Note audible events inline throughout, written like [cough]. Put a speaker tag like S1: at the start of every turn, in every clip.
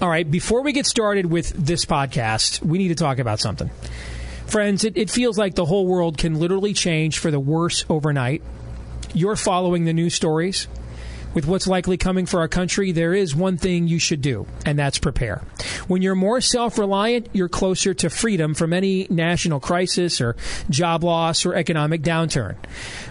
S1: All right, before we get started with this podcast, we need to talk about something. Friends, it, it feels like the whole world can literally change for the worse overnight. You're following the news stories with what's likely coming for our country, there is one thing you should do, and that's prepare. When you're more self reliant, you're closer to freedom from any national crisis or job loss or economic downturn.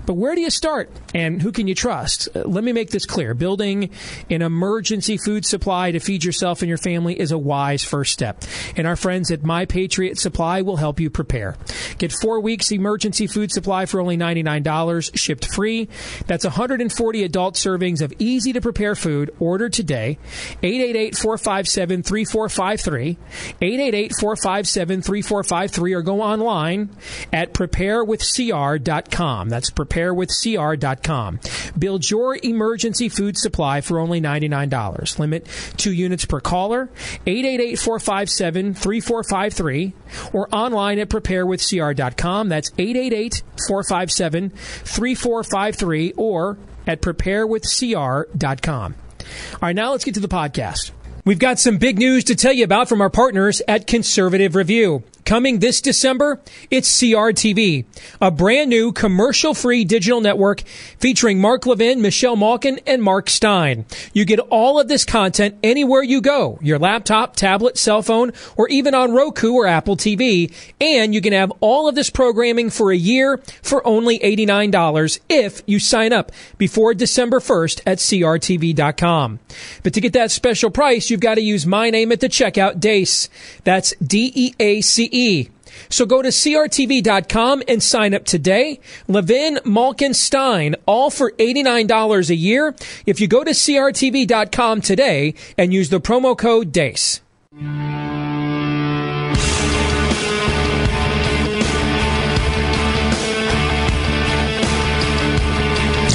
S1: But where do you start, and who can you trust? Uh, let me make this clear. Building an emergency food supply to feed yourself and your family is a wise first step, and our friends at My Patriot Supply will help you prepare. Get four weeks emergency food supply for only $99, shipped free. That's 140 adult servings of of easy to prepare food. Order today. 888 457 3453. 888 457 3453 or go online at preparewithcr.com. That's preparewithcr.com. Build your emergency food supply for only $99. Limit two units per caller. 888 457 3453 or online at preparewithcr.com. That's 888 457 3453 or at preparewithcr.com. All right, now let's get to the podcast. We've got some big news to tell you about from our partners at Conservative Review. Coming this December, it's CRTV, a brand new commercial free digital network featuring Mark Levin, Michelle Malkin, and Mark Steyn. You get all of this content anywhere you go, your laptop, tablet, cell phone, or even on Roku or Apple TV. And you can have all of this programming for a year for only $89 if you sign up before December 1st at CRTV.com. But to get that special price, you've got to use my name at the checkout, Deace. That's D-E-A-C-E so go to crtv.com and sign up today. Levin, Malkin, Steyn, all for $89 a year. If you go to crtv.com today and use the promo code DEACE.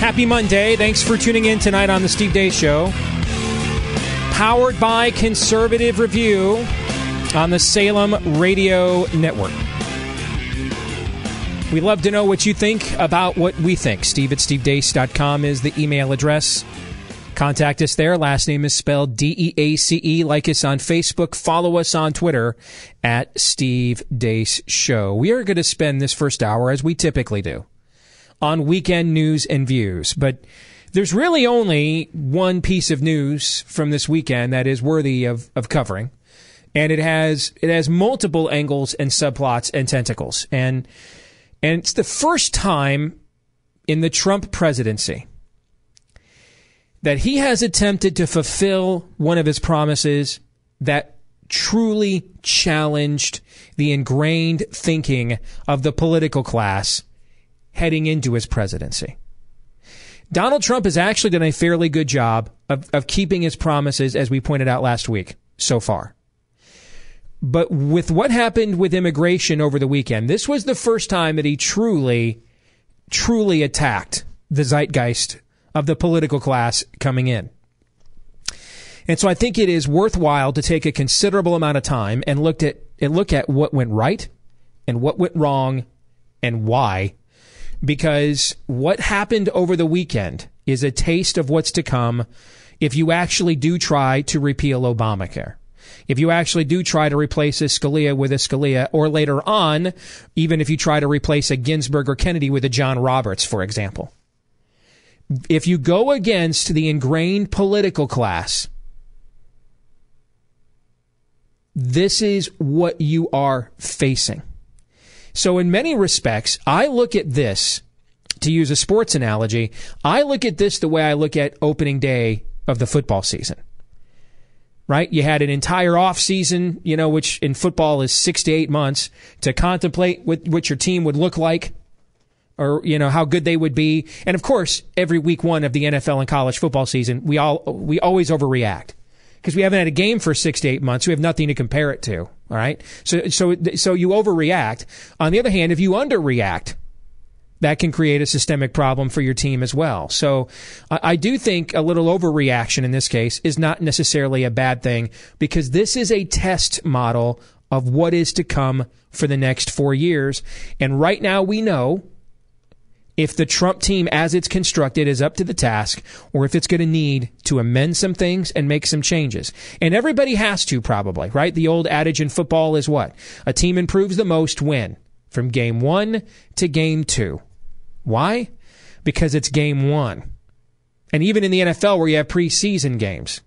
S1: Happy Monday. Thanks for tuning in tonight on the Steve Deace Show. Powered by Conservative Review on the Salem Radio Network. We love to know what you think about what we think. Steve at stevedeace.com is the email address. Contact us there. Last name is spelled D E A C E. Like us on Facebook. Follow us on Twitter at Steve Deace Show. We are going to spend this first hour, as we typically do, on weekend news and views. But there's really only one piece of news from this weekend that is worthy of, of covering. And it has it has multiple angles and subplots and tentacles. And and it's the first time in the Trump presidency that he has attempted to fulfill one of his promises that truly challenged the ingrained thinking of the political class heading into his presidency. Donald Trump has actually done a fairly good job of, of keeping his promises, as we pointed out last week, so far. But with what happened with immigration over the weekend, this was the first time that he truly, truly attacked the zeitgeist of the political class coming in. And so I think it is worthwhile to take a considerable amount of time and look at and look at what went right and what went wrong and why because what happened over the weekend is a taste of what's to come if you actually do try to repeal Obamacare. If you actually do try to replace a Scalia with a Scalia, or later on, even if you try to replace a Ginsburg or Kennedy with a John Roberts, for example. If you go against the ingrained political class, this is what you are facing. So, in many respects, I look at this, to use a sports analogy, I look at this the way I look at opening day of the football season. Right? You had an entire off season, you know, which in football is six to eight months to contemplate what, what your team would look like or, you know, how good they would be. And of course, every week one of the NFL and college football season, we all, we always overreact because we haven't had a game for six to eight months. We have nothing to compare it to. All right. So, so, so you overreact. On the other hand, if you underreact, that can create a systemic problem for your team as well. So I, do think a little overreaction in this case is not necessarily a bad thing because this is a test model of what is to come for the next four years. And right now we know if the Trump team as it's constructed is up to the task or if it's going to need to amend some things and make some changes. And everybody has to probably, right? The old adage in football is what? A team improves the most when? from game one to game two. Why? Because it's game one. And even in the NFL where you have preseason games,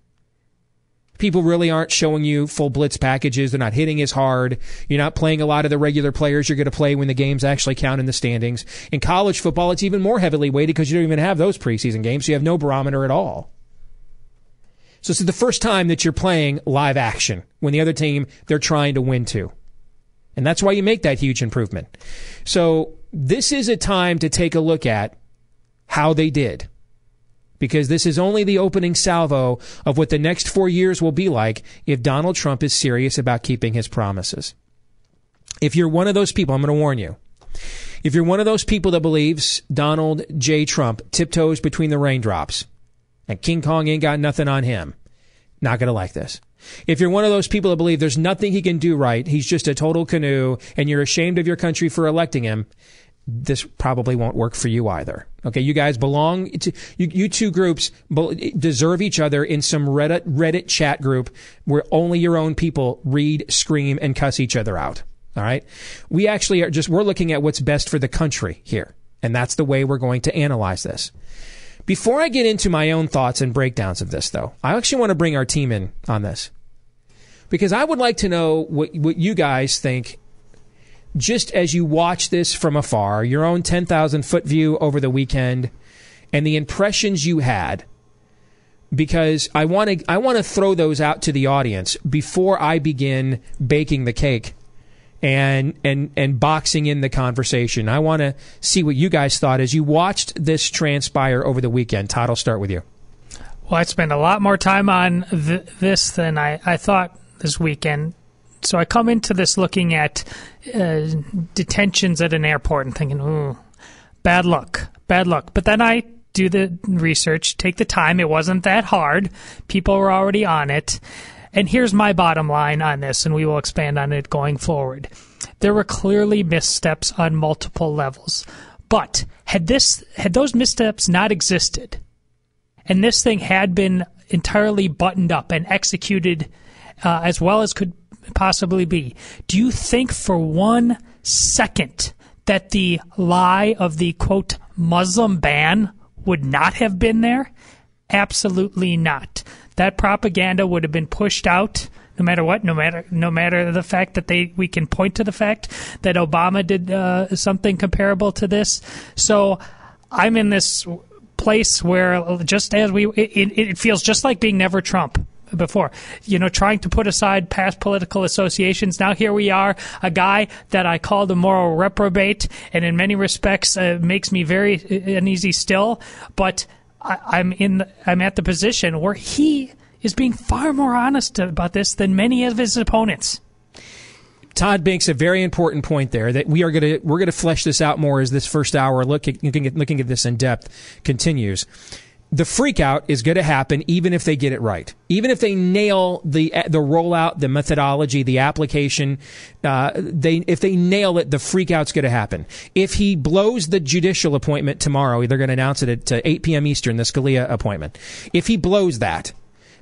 S1: people really aren't showing you full blitz packages. They're not hitting as hard. You're not playing a lot of the regular players you're going to play when the games actually count in the standings. In college football, it's even more heavily weighted because you don't even have those preseason games. So you have no barometer at all. So this is the first time that you're playing live action when the other team they're trying to win to. And that's why you make that huge improvement. So this is a time to take a look at how they did. Because this is only the opening salvo of what the next four years will be like if Donald Trump is serious about keeping his promises. If you're one of those people, I'm going to warn you. If you're one of those people that believes Donald J. Trump tiptoes between the raindrops and King Kong ain't got nothing on him, not going to like this. If you're one of those people that believe there's nothing he can do right, he's just a total canoe, and you're ashamed of your country for electing him, this probably won't work for you either. Okay, you guys belong to you, you two groups deserve each other in some Reddit Reddit chat group where only your own people read, scream, and cuss each other out. All right, we actually are just we're looking at what's best for the country here, and that's the way we're going to analyze this. Before I get into my own thoughts and breakdowns of this, though, I actually want to bring our team in on this because I would like to know what what you guys think just as you watch this from afar, your own 10,000 foot view over the weekend, and the impressions you had, because I want to I want to throw those out to the audience before I begin baking the cake and and and boxing in the conversation. I want to see what you guys thought as you watched this transpire over the weekend. Todd, I'll start with you.
S2: Well, I spent a lot more time on th- this than I, I thought this weekend so I come into this looking at uh, detentions at an airport and thinking, ooh, bad luck, bad luck. But then I do the research, take the time. It wasn't that hard. People were already on it. And here's my bottom line on this, and we will expand on it going forward. There were clearly missteps on multiple levels. But had this had those missteps not existed, and this thing had been entirely buttoned up and executed uh, as well as could possibly be. Do you think for one second that the lie of the quote Muslim ban would not have been there? Absolutely not. That propaganda would have been pushed out no matter what, no matter no matter the fact that they we can point to the fact that Obama did uh, something comparable to this. So I'm in this place where just as we it, it feels just like being never Trump before. You know, trying to put aside past political associations. Now here we are, a guy that I called a moral reprobate, and in many respects uh, makes me very uh, uneasy still. But I, am in, the, I'm at the position where he is being far more honest about this than many of his opponents.
S1: Todd makes a very important point there that we are going to we're going to flesh this out more as this first hour looking at looking at this in depth continues the freakout is going to happen even if they get it right. Even if they nail the the rollout, the methodology, the application, uh, they if they nail it, the freakout's going to happen. If he blows the judicial appointment tomorrow, they're going to announce it at 8 p.m. Eastern, the Scalia appointment. If he blows that,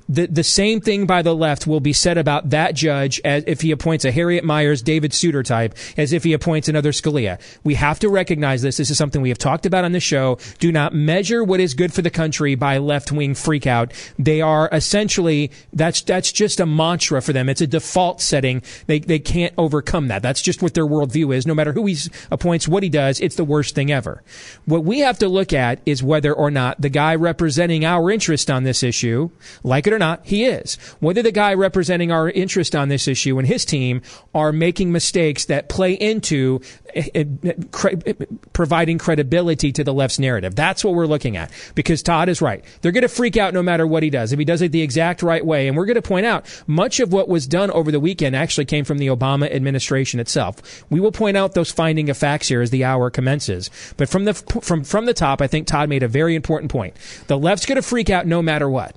S1: the, the same thing by the left will be said about that judge as if he appoints a Harriet Miers, David Souter type, as if he appoints another Scalia. We have to recognize this. This is something we have talked about on the show. Do not measure what is good for the country by left wing freakout. They are essentially, that's, that's just a mantra for them. It's a default setting. They, they can't overcome that. That's just what their worldview is. No matter who he appoints, what he does, it's the worst thing ever. What we have to look at is whether or not the guy representing our interest on this issue, like it it or not, he is. Whether the guy representing our interest on this issue and his team are making mistakes that play into eh, eh, eh, providing credibility to the left's narrative. That's what we're looking at. Because Todd is right. They're going to freak out no matter what he does. If he does it the exact right way, and we're going to point out much of what was done over the weekend actually came from the Obama administration itself. We will point out those finding of facts here as the hour commences. But from the from from the top, I think Todd made a very important point. The left's going to freak out no matter what.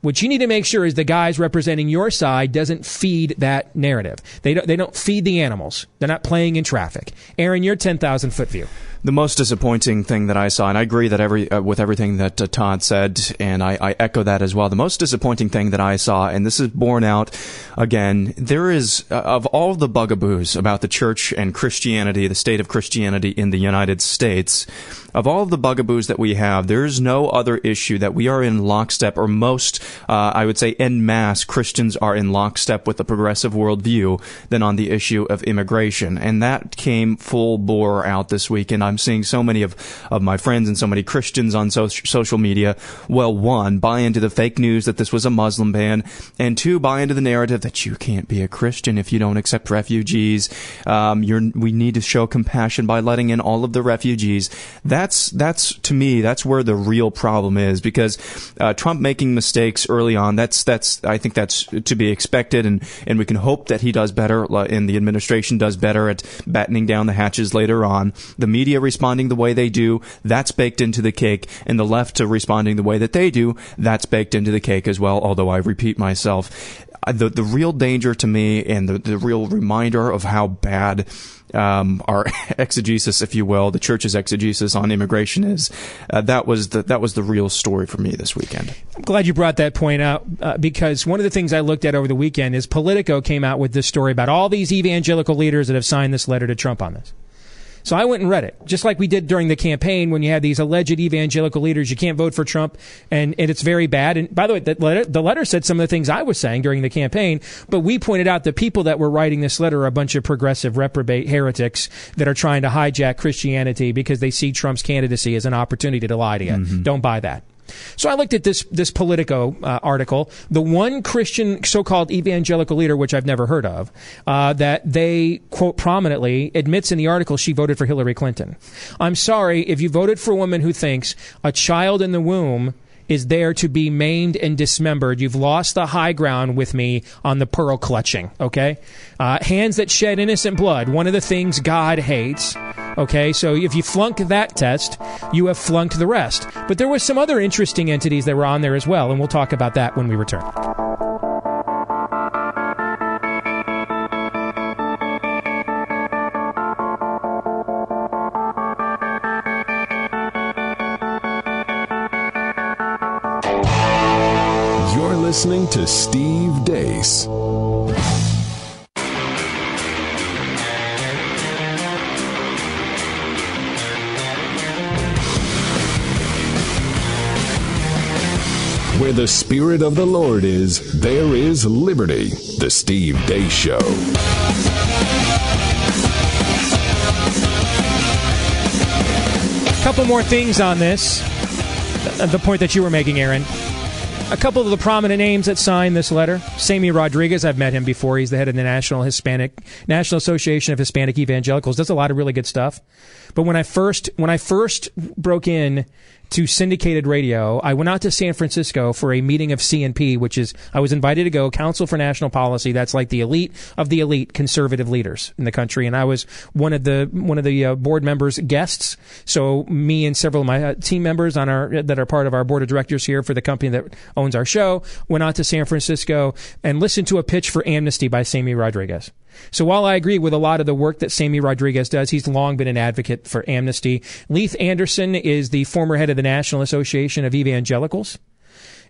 S1: What you need to make sure is the guys representing your side doesn't feed that narrative. They don't, they don't feed the animals. They're not playing in traffic. Aaron, your 10,000 foot view.
S3: The most disappointing thing that I saw, and I agree that every uh, with everything that uh, Todd said, and I, I, echo that as well. The most disappointing thing that I saw, and this is borne out again, there is uh, of all the bugaboos about the church and Christianity, the state of Christianity in the United States, of all of the bugaboos that we have, there is no other issue that we are in lockstep, or most, uh, I would say, en masse Christians are in lockstep with the progressive worldview than on the issue of immigration. And that came full bore out this week. And I'm seeing so many of, of my friends and so many Christians on so- social media, well, one, buy into the fake news that this was a Muslim ban, and two, buy into the narrative that you can't be a Christian if you don't accept refugees. Um, you're we need to show compassion by letting in all of the refugees. That that's that's to me that's where the real problem is because uh, Trump making mistakes early on that's that's I think that's to be expected and and we can hope that he does better and the administration does better at battening down the hatches later on. The media responding the way they do that's baked into the cake and the left to responding the way that they do that's baked into the cake as well. Although I repeat myself, uh, the the real danger to me and the the real reminder of how bad um, our [laughs] exegesis, if you will, the church's exegesis on immigration is. Uh, that was the that was the real story for me this weekend.
S1: I'm glad you brought that point out uh, because one of the things I looked at over the weekend is Politico came out with this story about all these evangelical leaders that have signed this letter to Trump on this. So I went and read it, just like we did during the campaign when you had these alleged evangelical leaders. You can't vote for Trump, and, and it's very bad. And by the way, the letter, the letter said some of the things I was saying during the campaign, but we pointed out the people that were writing this letter are a bunch of progressive reprobate heretics that are trying to hijack Christianity because they see Trump's candidacy as an opportunity to lie to you. Mm-hmm. Don't buy that. So I looked at this this Politico uh, article. The one Christian so-called evangelical leader, which I've never heard of, uh, that they quote prominently admits in the article she voted for Hillary Clinton. I'm sorry if you voted for a woman who thinks a child in the womb is there to be maimed and dismembered. You've lost the high ground with me on the pearl clutching, okay? Uh, hands that shed innocent blood, one of the things God hates, okay? So if you flunk that test, you have flunked the rest. But there were some other interesting entities that were on there as well, and we'll talk about that when we return.
S4: Listening to Steve Deace. Where the Spirit of the Lord is, there is liberty. The Steve Deace Show.
S1: A couple more things on this. The point that you were making, Aaron. A couple of the prominent names that signed this letter: Sammy Rodriguez. I've met him before. He's the head of the National Hispanic National Association of Hispanic Evangelicals. Does a lot of really good stuff. But when I first when I first broke in to syndicated radio. I went out to San Francisco for a meeting of CNP, which is I was invited to go Council for National Policy. That's like the elite of the elite conservative leaders in the country, and I was one of the one of the uh, board members guests. So me and several of my uh, team members on our that are part of our board of directors here for the company that owns our show went out to San Francisco and listened to a pitch for amnesty by Sammy Rodriguez. So while I agree with a lot of the work that Sammy Rodriguez does, he's long been an advocate for amnesty. Leith Anderson is the former head of the National Association of Evangelicals.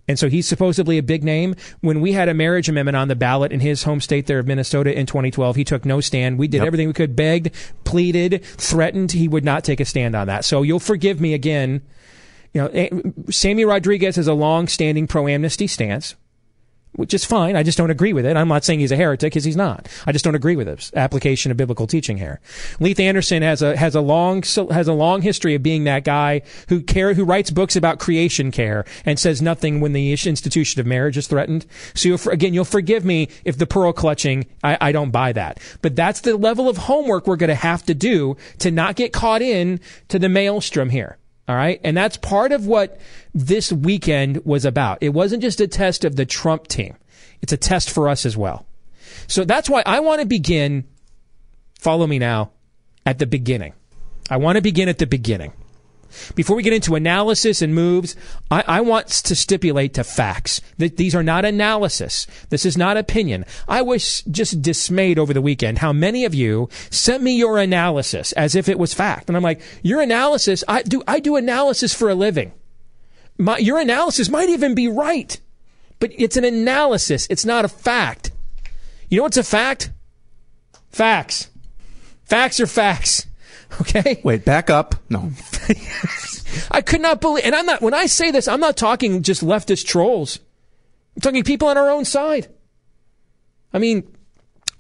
S1: And so he's supposedly a big name. When we had a marriage amendment on the ballot in his home state there of Minnesota in 2012, he took no stand. We did yep. everything we could, begged, pleaded, threatened. He would not take a stand on that. So you'll forgive me again. You know, eh, Sammy Rodriguez has a long-standing pro-amnesty stance. Which is fine. I just don't agree with it. I'm not saying he's a heretic because he's not. I just don't agree with his application of biblical teaching here. Leith Anderson has a has a long has a long history of being that guy who care who writes books about creation care and says nothing when the institution of marriage is threatened. So you'll, again, you'll forgive me if the pearl clutching. I, I don't buy that. But that's the level of homework we're going to have to do to not get caught in to the maelstrom here. All right. And that's part of what this weekend was about. It wasn't just a test of the Trump team. It's a test for us as well. So that's why I want to begin, follow me now, at the beginning. I want to begin at the beginning. Before we get into analysis and moves, I, I, want to stipulate to facts that these are not analysis. This is not opinion. I was just dismayed over the weekend how many of you sent me your analysis as if it was fact. And I'm like, your analysis, I do, I do analysis for a living. My, your analysis might even be right, but it's an analysis. It's not a fact. You know what's a fact? Facts. Facts are facts. [laughs] Okay.
S3: Wait, back up. No. [laughs]
S1: I could not believe, and I'm not, when I say this, I'm not talking just leftist trolls. I'm talking people on our own side. I mean,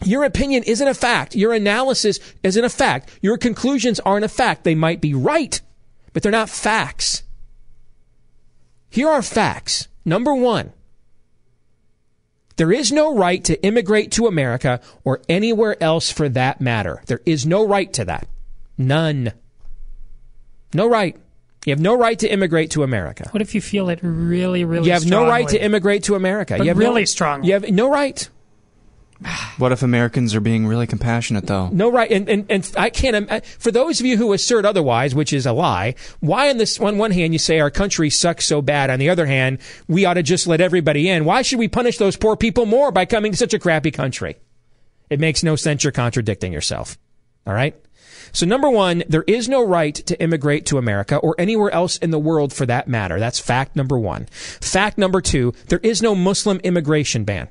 S1: your opinion isn't a fact. Your analysis isn't a fact. Your conclusions aren't a fact. They might be right, but they're not facts. Here are facts. Number one, there is no right to immigrate to America or anywhere else for that matter. There is no right to that. None. No right. You have no right to immigrate to America.
S2: What if you feel it really, really?
S1: You have
S2: strongly?
S1: no right to immigrate to America.
S2: But
S1: you have
S2: really
S1: no,
S2: strong.
S1: You have no right.
S3: What if Americans are being really compassionate, though?
S1: No right, and and, and I can't. For those of you who assert otherwise, which is a lie, why on this on one hand you say our country sucks so bad, on the other hand we ought to just let everybody in? Why should we punish those poor people more by coming to such a crappy country? It makes no sense. You're contradicting yourself. All right. So number one, there is no right to immigrate to America or anywhere else in the world for that matter. That's fact number one. Fact number two, there is no Muslim immigration ban.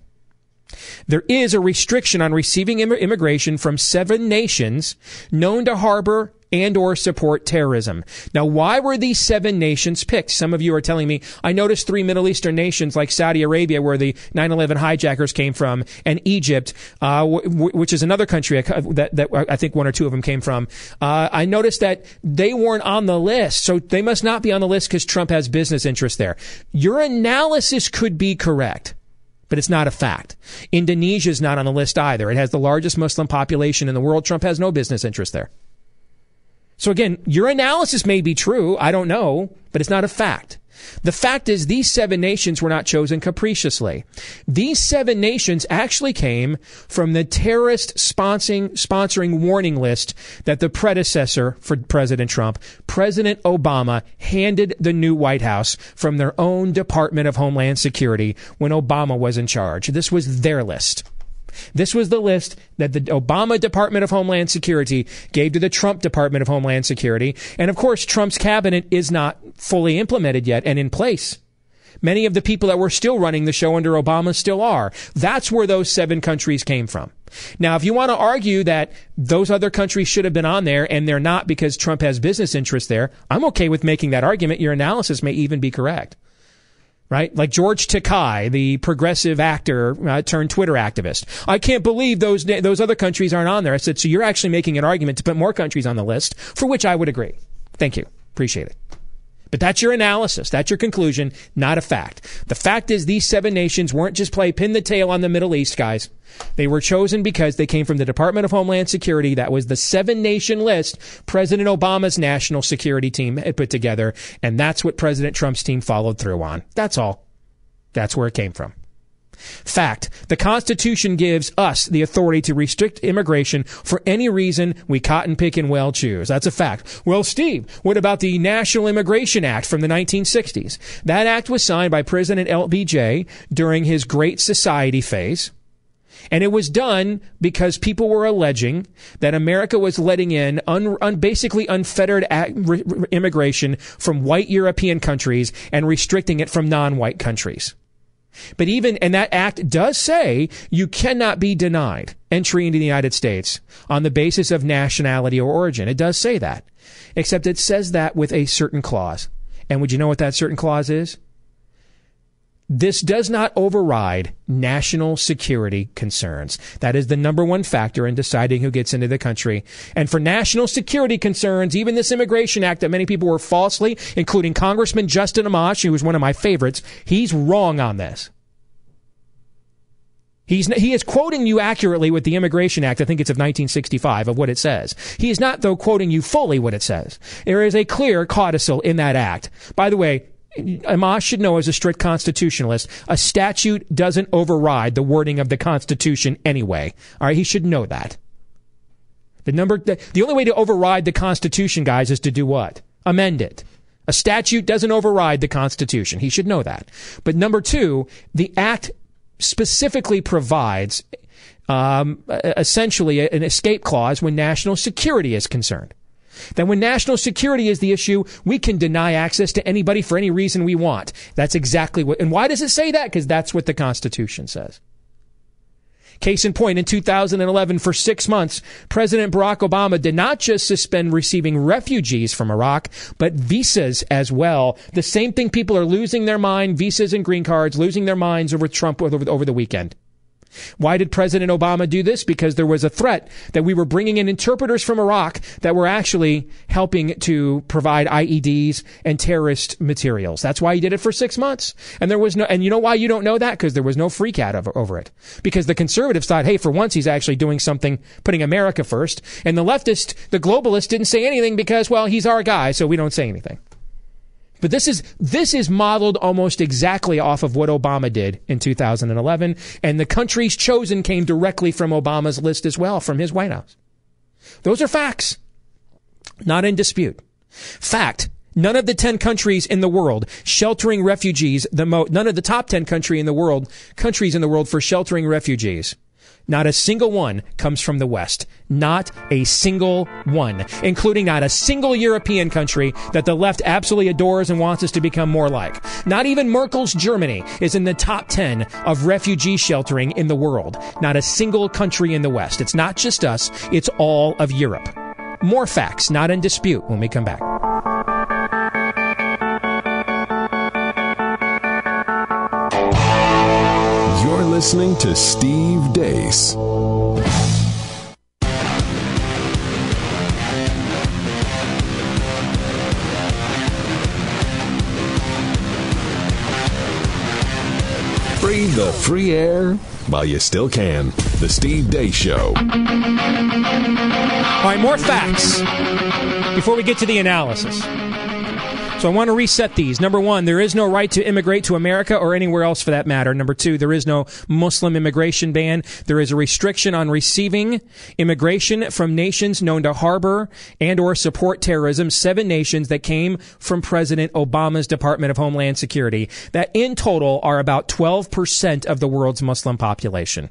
S1: There is a restriction on receiving immigration from seven nations known to harbor and or support terrorism. Now, why were these seven nations picked? Some of you are telling me, I noticed three Middle Eastern nations like Saudi Arabia, where the 9-11 hijackers came from, and Egypt, uh, w- which is another country that, that I think one or two of them came from. Uh, I noticed that they weren't on the list, so they must not be on the list because Trump has business interests there. Your analysis could be correct but it's not a fact. Indonesia is not on the list either. It has the largest Muslim population in the world. Trump has no business interest there. So again, your analysis may be true. I don't know, but it's not a fact. The fact is these seven nations were not chosen capriciously. These seven nations actually came from the terrorist sponsoring, sponsoring warning list that the predecessor for President Trump, President Obama, handed the new White House from their own Department of Homeland Security when Obama was in charge. This was their list. This was the list that the Obama Department of Homeland Security gave to the Trump Department of Homeland Security. And of course, Trump's cabinet is not fully implemented yet and in place. Many of the people that were still running the show under Obama still are. That's where those seven countries came from. Now, if you want to argue that those other countries should have been on there and they're not because Trump has business interests there, I'm okay with making that argument. Your analysis may even be correct right? Like George Takei, the progressive actor uh, turned Twitter activist. I can't believe those those other countries aren't on there. I said, so you're actually making an argument to put more countries on the list, for which I would agree. Thank you, appreciate it. But that's your analysis. That's your conclusion, not a fact. The fact is these seven nations weren't just play pin the tail on the Middle East, guys. They were chosen because they came from the Department of Homeland Security. That was the seven nation list President Obama's national security team had put together. And that's what President Trump's team followed through on. That's all. That's where it came from. Fact. The Constitution gives us the authority to restrict immigration for any reason we cotton pick and well choose. That's a fact. Well, Steve, what about the National Immigration Act from the 1960s? That act was signed by President LBJ during his Great Society phase. And it was done because people were alleging that America was letting in un, un, basically unfettered re, immigration from white European countries and restricting it from non-white countries. But even, and that act does say you cannot be denied entry into the United States on the basis of nationality or origin. It does say that. Except it says that with a certain clause. And would you know what that certain clause is? This does not override national security concerns. That is the number one factor in deciding who gets into the country. And for national security concerns, even this Immigration Act that many people were falsely, including Congressman Justin Amash, who was one of my favorites, he's wrong on this. He's, he is quoting you accurately with the Immigration Act, I think it's of 1965, of what it says. He is not, though, quoting you fully what it says. There is a clear codicil in that act. By the way, Amash should know as a strict constitutionalist, a statute doesn't override the wording of the Constitution anyway. All right, he should know that. The number, the, the only way to override the Constitution, guys, is to do what? Amend it. A statute doesn't override the Constitution. He should know that. But number two, the act specifically provides um, essentially an escape clause when national security is concerned. That when national security is the issue, we can deny access to anybody for any reason we want. That's exactly what, and why does it say that? Because that's what the Constitution says. Case in point, in 2011, for six months, President Barack Obama did not just suspend receiving refugees from Iraq, but visas as well. The same thing people are losing their mind, visas and green cards, losing their minds over Trump over, over the weekend. Why did President Obama do this? Because there was a threat that we were bringing in interpreters from Iraq that were actually helping to provide IEDs and terrorist materials. That's why he did it for six months. And there was no, and you know why you don't know that? Because there was no freak out over, over it. Because the conservatives thought, hey, for once he's actually doing something, putting America first. And the leftist, the globalist didn't say anything because, well, he's our guy, so we don't say anything. But this is this is modeled almost exactly off of what Obama did in 2011, and the countries chosen came directly from Obama's list as well, from his White House. Those are facts, not in dispute. Fact. None of the 10 countries in the world sheltering refugees, the mo- none of the top 10 country in the world, countries in the world for sheltering refugees not a single one comes from the West. Not a single one, including not a single European country that the left absolutely adores and wants us to become more like. Not even Merkel's Germany is in the top 10 of refugee sheltering in the world. Not a single country in the West. It's not just us, it's all of Europe. More facts, not in dispute, when we come back.
S4: Listening to Steve Deace. Breathe the free air while you still can. The Steve Deace Show. All
S1: right, more facts before we get to the analysis. So I want to reset these. Number one, there is no right to immigrate to America or anywhere else for that matter. Number two, there is no Muslim immigration ban. There is a restriction on receiving immigration from nations known to harbor and or support terrorism. Seven nations that came from President Obama's Department of Homeland Security that in total are about 12% of the world's Muslim population.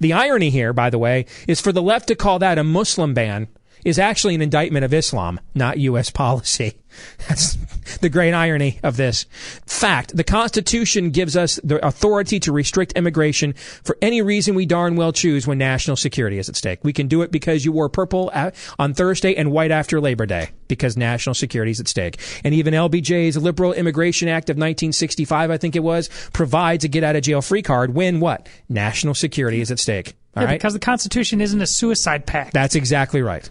S1: The irony here, by the way, is for the left to call that a Muslim ban is actually an indictment of Islam, not U.S. policy. [laughs] That's the great irony of this. Fact, the Constitution gives us the authority to restrict immigration for any reason we darn well choose when national security is at stake. We can do it because you wore purple on Thursday and white after Labor Day because national security is at stake. And even LBJ's Liberal Immigration Act of 1965, I think it was, provides a get out of jail free card when what? National security is at stake.
S2: All yeah, right? Because the Constitution isn't a suicide pact.
S1: That's exactly right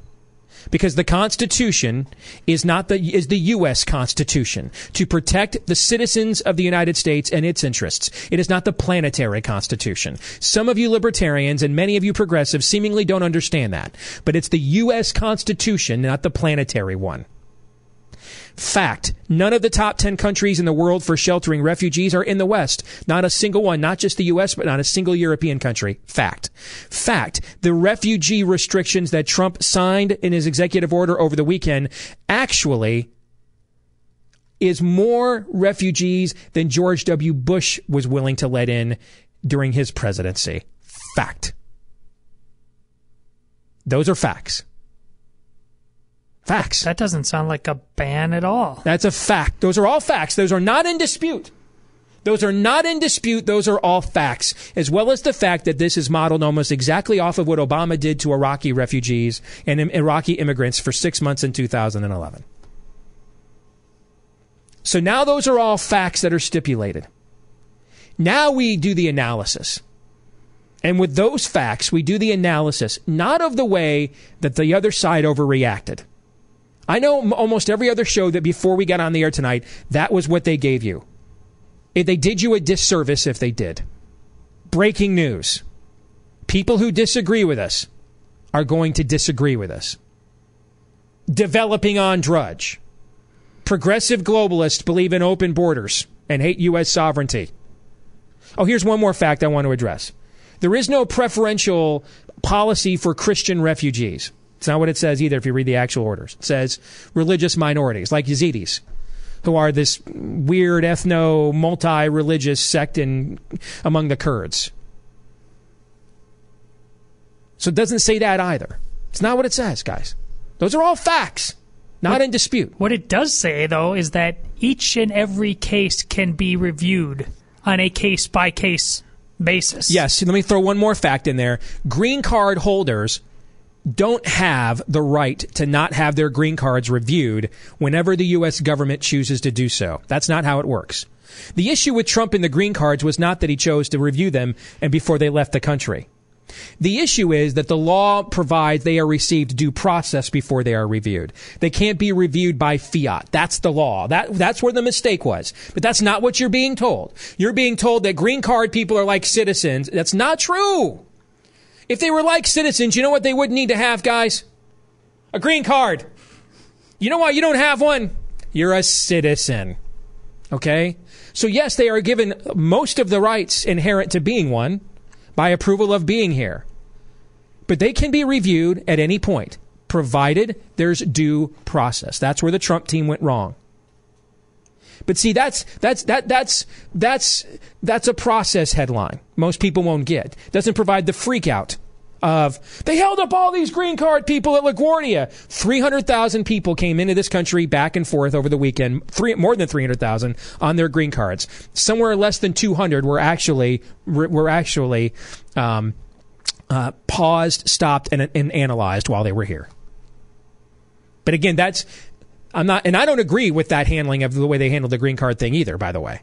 S1: because the Constitution is not the is the U.S. Constitution to protect the citizens of the United States and its interests. It is not the planetary Constitution. Some of you libertarians and many of you progressives seemingly don't understand that, but it's the U.S. Constitution, not the planetary one. Fact. None of the top 10 countries in the world for sheltering refugees are in the West. Not a single one. Not just the U.S., but not a single European country. Fact. Fact. The refugee restrictions that Trump signed in his executive order over the weekend actually is more refugees than George W. Bush was willing to let in during his presidency. Fact. Those are facts. Facts.
S2: That doesn't sound like a ban at all.
S1: That's a fact. Those are all facts. Those are not in dispute. Those are not in dispute. Those are all facts, as well as the fact that this is modeled almost exactly off of what Obama did to Iraqi refugees and Iraqi immigrants for six months in 2011. So now those are all facts that are stipulated. Now we do the analysis. And with those facts, we do the analysis, not of the way that the other side overreacted. I know almost every other show that before we got on the air tonight, that was what they gave you. If they did you a disservice if they did. Breaking news. People who disagree with us are going to disagree with us. Developing on Drudge. Progressive globalists believe in open borders and hate U.S. sovereignty. Oh, here's one more fact I want to address. There is no preferential policy for Christian refugees. It's not what it says either if you read the actual orders. It says religious minorities, like Yazidis, who are this weird ethno multi religious sect in, among the Kurds. So it doesn't say that either. It's not what it says, guys. Those are all facts, not in dispute.
S2: What it does say, though, is that each and every case can be reviewed on a case by case basis.
S1: Yes, let me throw one more fact in there. Green card holders don't have the right to not have their green cards reviewed whenever the U.S. government chooses to do so. That's not how it works. The issue with Trump and the green cards was not that he chose to review them and before they left the country. The issue is that the law provides they are received due process before they are reviewed. They can't be reviewed by fiat. That's the law. That, that's where the mistake was. But that's not what you're being told. You're being told that green card people are like citizens. That's not true. If they were like citizens, you know what they wouldn't need to have, guys? A green card. You know why you don't have one? You're a citizen. Okay? So yes, they are given most of the rights inherent to being one by approval of being here. But they can be reviewed at any point, provided there's due process. That's where the Trump team went wrong. But see, that's that's that that's that's that's a process headline. Most people won't get. Doesn't provide the freak out of they held up all these green card people at LaGuardia. Three hundred thousand people came into this country back and forth over the weekend. Three more than three hundred thousand on their green cards. Somewhere less than two hundred were actually were actually um, uh, paused, stopped, and, and analyzed while they were here. But again, that's I'm not, and I don't agree with that handling of the way they handled the green card thing either. By the way,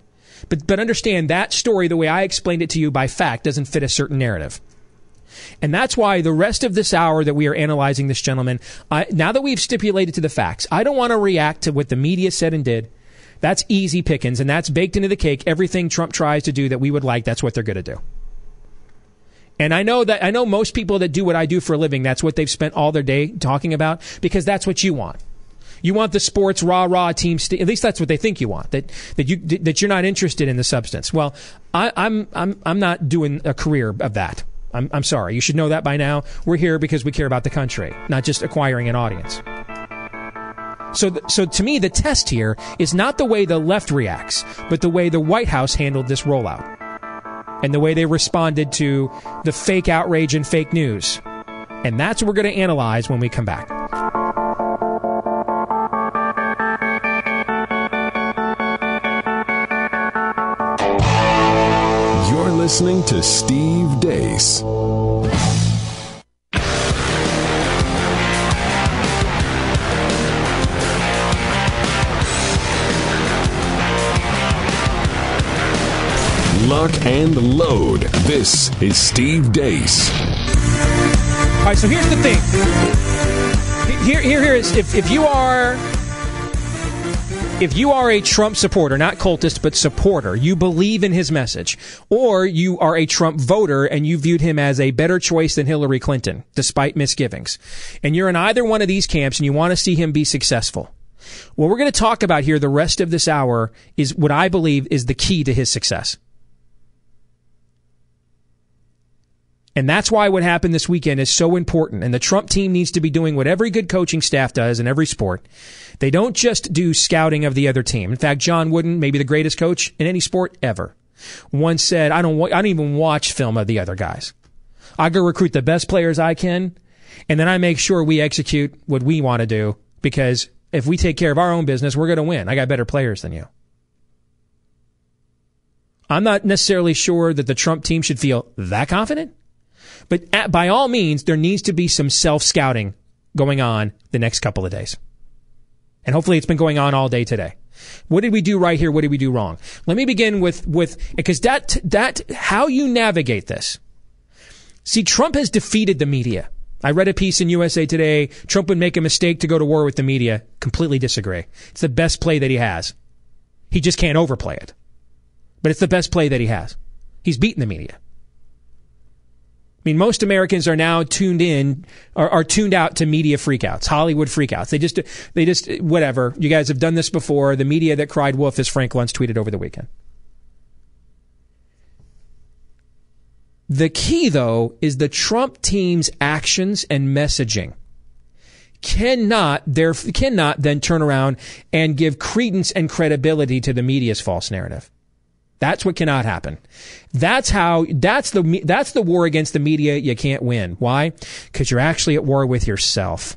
S1: but but understand that story the way I explained it to you by fact doesn't fit a certain narrative. And that's why the rest of this hour that we are analyzing this gentleman, I, now that we've stipulated to the facts, I don't want to react to what the media said and did. That's easy pickings, and that's baked into the cake. Everything Trump tries to do that we would like, that's what they're going to do. And I know that I know most people that do what I do for a living, that's what they've spent all their day talking about because that's what you want. You want the sports rah rah team. St- at least that's what they think you want. That that you that you're not interested in the substance. Well, I, I'm I'm I'm not doing a career of that. I'm I'm sorry. You should know that by now. We're here because we care about the country, not just acquiring an audience. So, so to me, the test here is not the way the left reacts, but the way the White House handled this rollout and the way they responded to the fake outrage and fake news. And that's what we're going to analyze when we come back.
S4: Listening to Steve Deace. Lock and load. This is Steve Deace.
S1: All right, so here's the thing. Here, here, here is if, if you are if you are a Trump supporter, not cultist, but supporter, you believe in his message, or you are a Trump voter and you viewed him as a better choice than Hillary Clinton, despite misgivings, and you're in either one of these camps and you want to see him be successful. What we're going to talk about here the rest of this hour is what I believe is the key to his success. And that's why what happened this weekend is so important. And the Trump team needs to be doing what every good coaching staff does in every sport. They don't just do scouting of the other team. In fact, John Wooden, maybe the greatest coach in any sport ever, once said, I don't, I don't even watch film of the other guys. I go recruit the best players I can, and then I make sure we execute what we want to do because if we take care of our own business, we're going to win. I got better players than you. I'm not necessarily sure that the Trump team should feel that confident. But at, by all means, there needs to be some self scouting going on the next couple of days. And hopefully it's been going on all day today. What did we do right here? What did we do wrong? Let me begin with with because that that how you navigate this. See, Trump has defeated the media. I read a piece in USA Today. Trump would make a mistake to go to war with the media. Completely disagree. It's the best play that he has. He just can't overplay it. But it's the best play that he has. He's beaten the media. I mean, most Americans are now tuned in, are, are tuned out to media freakouts, Hollywood freakouts. They just, they just, whatever. You guys have done this before. The media that cried wolf, as Frank Luntz tweeted over the weekend. The key, though, is the Trump team's actions and messaging cannot there cannot then turn around and give credence and credibility to the media's false narrative. That's what cannot happen. That's how, that's the, that's the war against the media you can't win. Why? Because you're actually at war with yourself.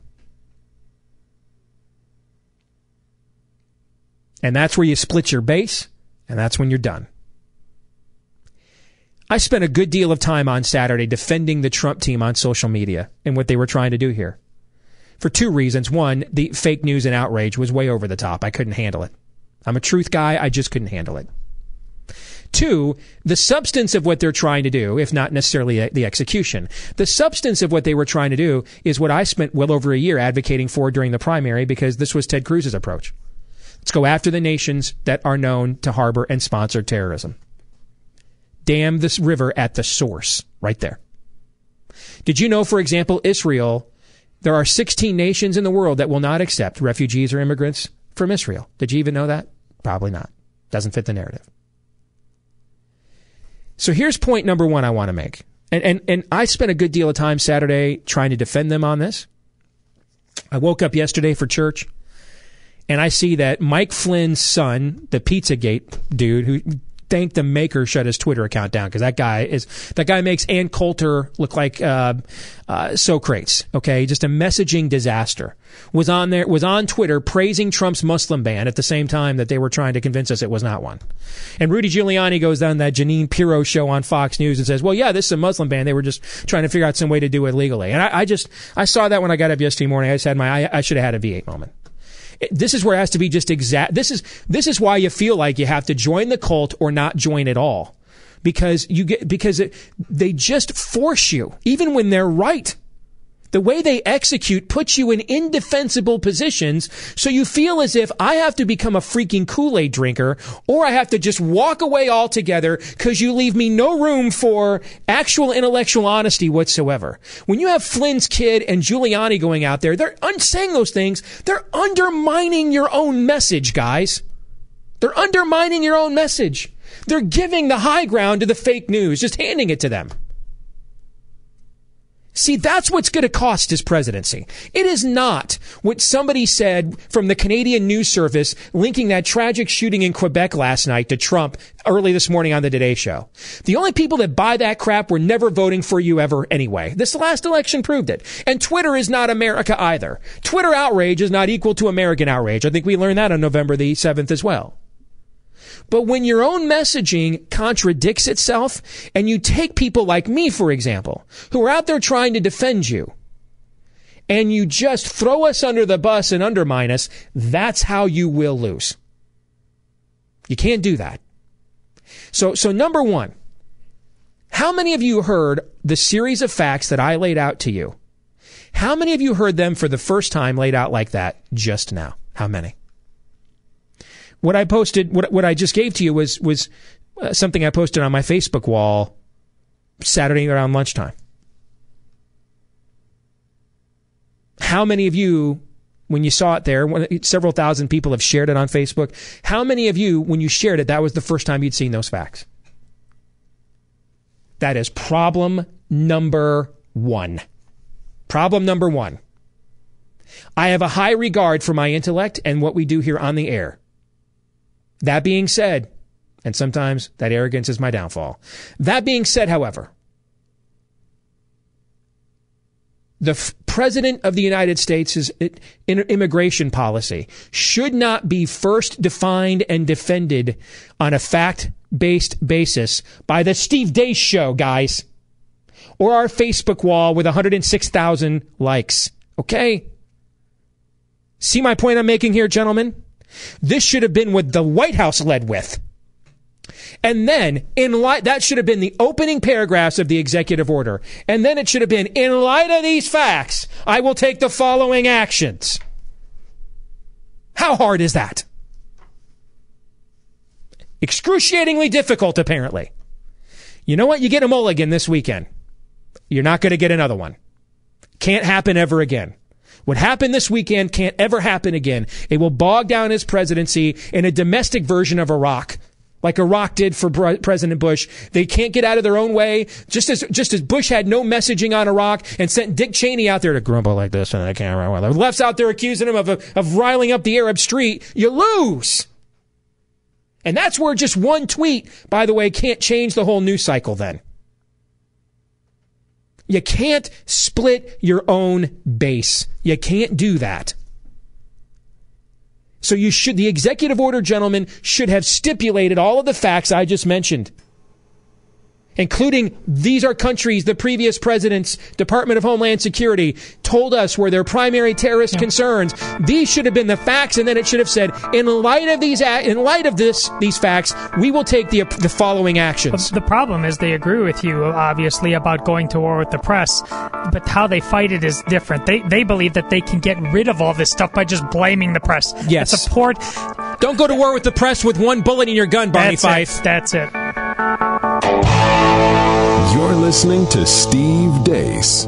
S1: And that's where you split your base, and that's when you're done. I spent a good deal of time on Saturday defending the Trump team on social media and what they were trying to do here. For two reasons. One, the fake news and outrage was way over the top. I couldn't handle it. I'm a truth guy. I just couldn't handle it. Two, the substance of what they're trying to do, if not necessarily the execution. The substance of what they were trying to do is what I spent well over a year advocating for during the primary because this was Ted Cruz's approach. Let's go after the nations that are known to harbor and sponsor terrorism. Dam this river at the source, right there. Did you know, for example, Israel, there are 16 nations in the world that will not accept refugees or immigrants from Israel? Did you even know that? Probably not. Doesn't fit the narrative. So here's point number one I want to make. And, and, and I spent a good deal of time Saturday trying to defend them on this. I woke up yesterday for church and I see that Mike Flynn's son, the Pizzagate dude who thank the maker shut his Twitter account down because that guy is that guy makes Ann Coulter look like uh, uh, Socrates. Okay, just a messaging disaster. Was on there was on Twitter praising Trump's Muslim ban at the same time that they were trying to convince us it was not one. And Rudy Giuliani goes on that Jeanine Pirro show on Fox News and says, "Well, yeah, this is a Muslim ban. They were just trying to figure out some way to do it legally." And I, I just I saw that when I got up yesterday morning. I just had my I, I should have had a V8 moment this is where it has to be just exact. This is this is why you feel like you have to join the cult or not join at all, because you get because it, they just force you, even when they're right. The way they execute puts you in indefensible positions, so you feel as if I have to become a freaking Kool-Aid drinker, or I have to just walk away altogether because you leave me no room for actual intellectual honesty whatsoever. When you have Flynn's kid and Giuliani going out there, they're un- saying those things, they're undermining your own message, guys. They're undermining your own message. They're giving the high ground to the fake news, just handing it to them. See, that's what's going to cost his presidency. It is not what somebody said from the Canadian News Service linking that tragic shooting in Quebec last night to Trump early this morning on the Today Show. The only people that buy that crap were never voting for you ever anyway. This last election proved it. And Twitter is not America either. Twitter outrage is not equal to American outrage. I think we learned that on November the 7th as well. But when your own messaging contradicts itself and you take people like me, for example, who are out there trying to defend you, and you just throw us under the bus and undermine us, that's how you will lose. You can't do that. So, so number one, how many of you heard the series of facts that I laid out to you? How many of you heard them for the first time laid out like that just now? How many? What I posted, what, what I just gave to you was, was uh, something I posted on my Facebook wall Saturday around lunchtime. How many of you, when you saw it there, several thousand people have shared it on Facebook. How many of you, when you shared it, that was the first time you'd seen those facts? That is problem number one. Problem number one. I have a high regard for my intellect and what we do here on the air. That being said, and sometimes that arrogance is my downfall. That being said, however, the f- president of the United States' immigration policy should not be first defined and defended on a fact based basis by the Steve Deace show, guys, or our Facebook wall with 106,000 likes. Okay? See my point I'm making here, gentlemen? This should have been what the White House led with. And then, in light, that should have been the opening paragraphs of the executive order. And then it should have been, in light of these facts, I will take the following actions. How hard is that? Excruciatingly difficult, apparently. You know what? You get a mulligan this weekend. You're not going to get another one. Can't happen ever again. What happened this weekend can't ever happen again. It will bog down his presidency in a domestic version of Iraq like Iraq did for President Bush. They can't get out of their own way. Just as just as Bush had no messaging on Iraq and sent Dick Cheney out there to grumble like this and I can't remember. The left's out there accusing him of of riling up the Arab street. You lose. And that's where just one tweet, by the way, can't change the whole news cycle then. You can't split your own base. You can't do that. So you should, the executive order, gentlemen, should have stipulated all of the facts I just mentioned including these are countries the previous president's Department of Homeland Security told us were their primary terrorist yeah. concerns. These should have been the facts, and then it should have said, in light of these, in light of this, these facts, we will take the the following actions.
S2: The problem is they agree with you, obviously, about going to war with the press, but how they fight it is different. They they believe that they can get rid of all this stuff by just blaming the press.
S1: Yes,
S2: it's a poor.
S1: Don't go to war with the press with one bullet in your gun, Barney
S2: That's
S1: Fife.
S2: It. That's it.
S4: You're listening to Steve Deace.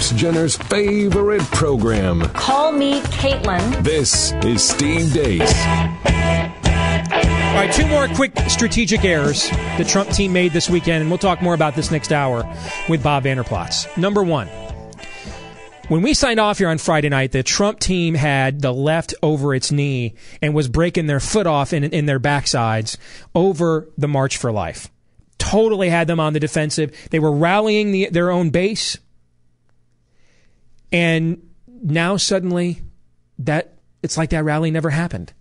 S4: Bruce Jenner's favorite program.
S5: Call me Caitlyn.
S4: This is Steve Deace.
S1: All right, two more quick strategic errors the Trump team made this weekend, and we'll talk more about this next hour with Bob Vander Plaats. Number one, when we signed off here on Friday night, the Trump team had the left over its knee and was breaking their foot off in, in their backsides over the March for Life. Totally had them on the defensive. They were rallying the, their own base. And now suddenly that it's like that rally never happened.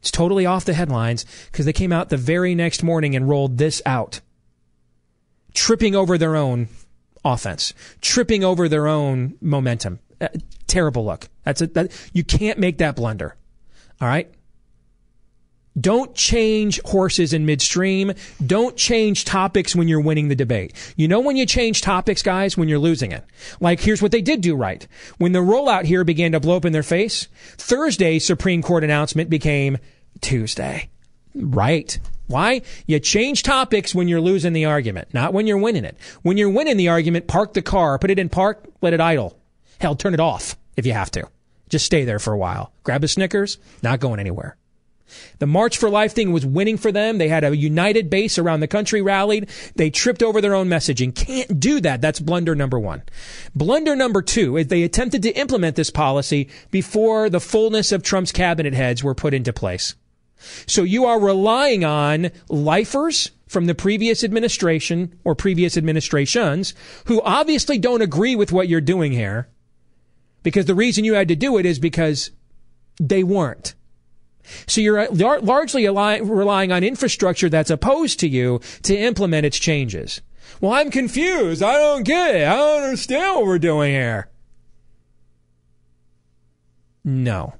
S1: It's totally off the headlines because they came out the very next morning and rolled this out, tripping over their own offense, tripping over their own momentum. Uh, terrible look. That's a, that you can't make that blunder. All right. Don't change horses in midstream. Don't change topics when you're winning the debate. You know when you change topics, guys, when you're losing it. Like here's what they did do right. When the rollout here began to blow up in their face, Thursday's Supreme Court announcement became Tuesday. Right. Why? You change topics when you're losing the argument, not when you're winning it. When you're winning the argument, park the car, put it in park, let it idle. Hell, turn it off if you have to. Just stay there for a while. Grab a Snickers, not going anywhere. The March for Life thing was winning for them. They had a united base around the country rallied. They tripped over their own messaging. Can't do that. That's blunder number one. Blunder number two is they attempted to implement this policy before the fullness of Trump's cabinet heads were put into place. So you are relying on lifers from the previous administration or previous administrations who obviously don't agree with what you're doing here because the reason you had to do it is because they weren't. So you're uh, largely relying on infrastructure that's opposed to you to implement its changes. Well, I'm confused. I don't get it. I don't understand what we're doing here. No.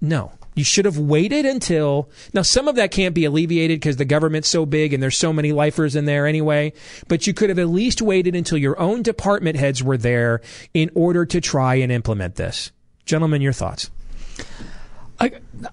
S1: No. You should have waited until now. Some of that can't be alleviated because the government's so big and there's so many lifers in there anyway. But you could have at least waited until your own department heads were there in order to try and implement this. Gentlemen, your thoughts.
S2: I,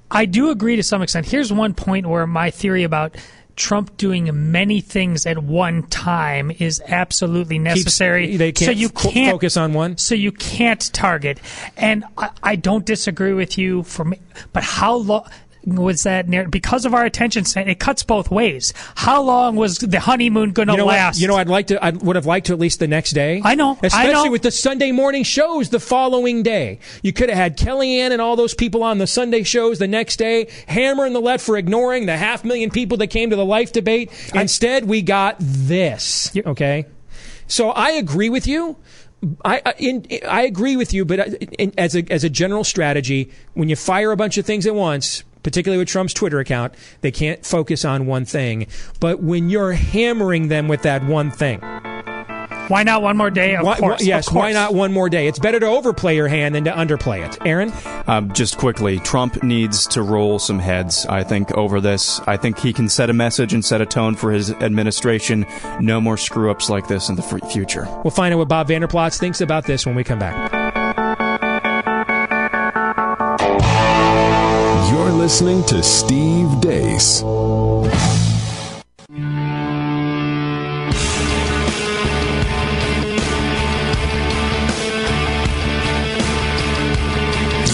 S2: I do agree to some extent. Here's one point where my theory about Trump doing many things at one time is absolutely necessary.
S1: Keeps, they can't so you can't focus on one.
S2: So you can't target. And I, I don't disagree with you. For me, but how long? Was that near, because of our attention span, it cuts both ways. How long was the honeymoon going to
S1: you know
S2: last?
S1: What, you know, I'd like to. I would have liked to at least the next day.
S2: I know,
S1: especially
S2: I know.
S1: with the Sunday morning shows the following day. You could have had Kellyanne and all those people on the Sunday shows the next day, hammering the left for ignoring the half million people that came to the life debate. Instead, we got this. Okay, so I agree with you. I I, in, I agree with you, but uh, in, as a as a general strategy, when you fire a bunch of things at once, particularly with Trump's Twitter account, they can't focus on one thing. But when you're hammering them with that one thing,
S2: why not one more day? Of
S1: why,
S2: course.
S1: why- yes,
S2: of course.
S1: why not one more day? It's better to overplay your hand than to underplay it. Aaron?
S3: Um, just quickly, Trump needs to roll some heads, I think, over this. I think he can set a message and set a tone for his administration. No more screw ups like this in the f- future.
S1: We'll find out what Bob Vander Plaats thinks about this when we come back.
S4: Listening to Steve Deace.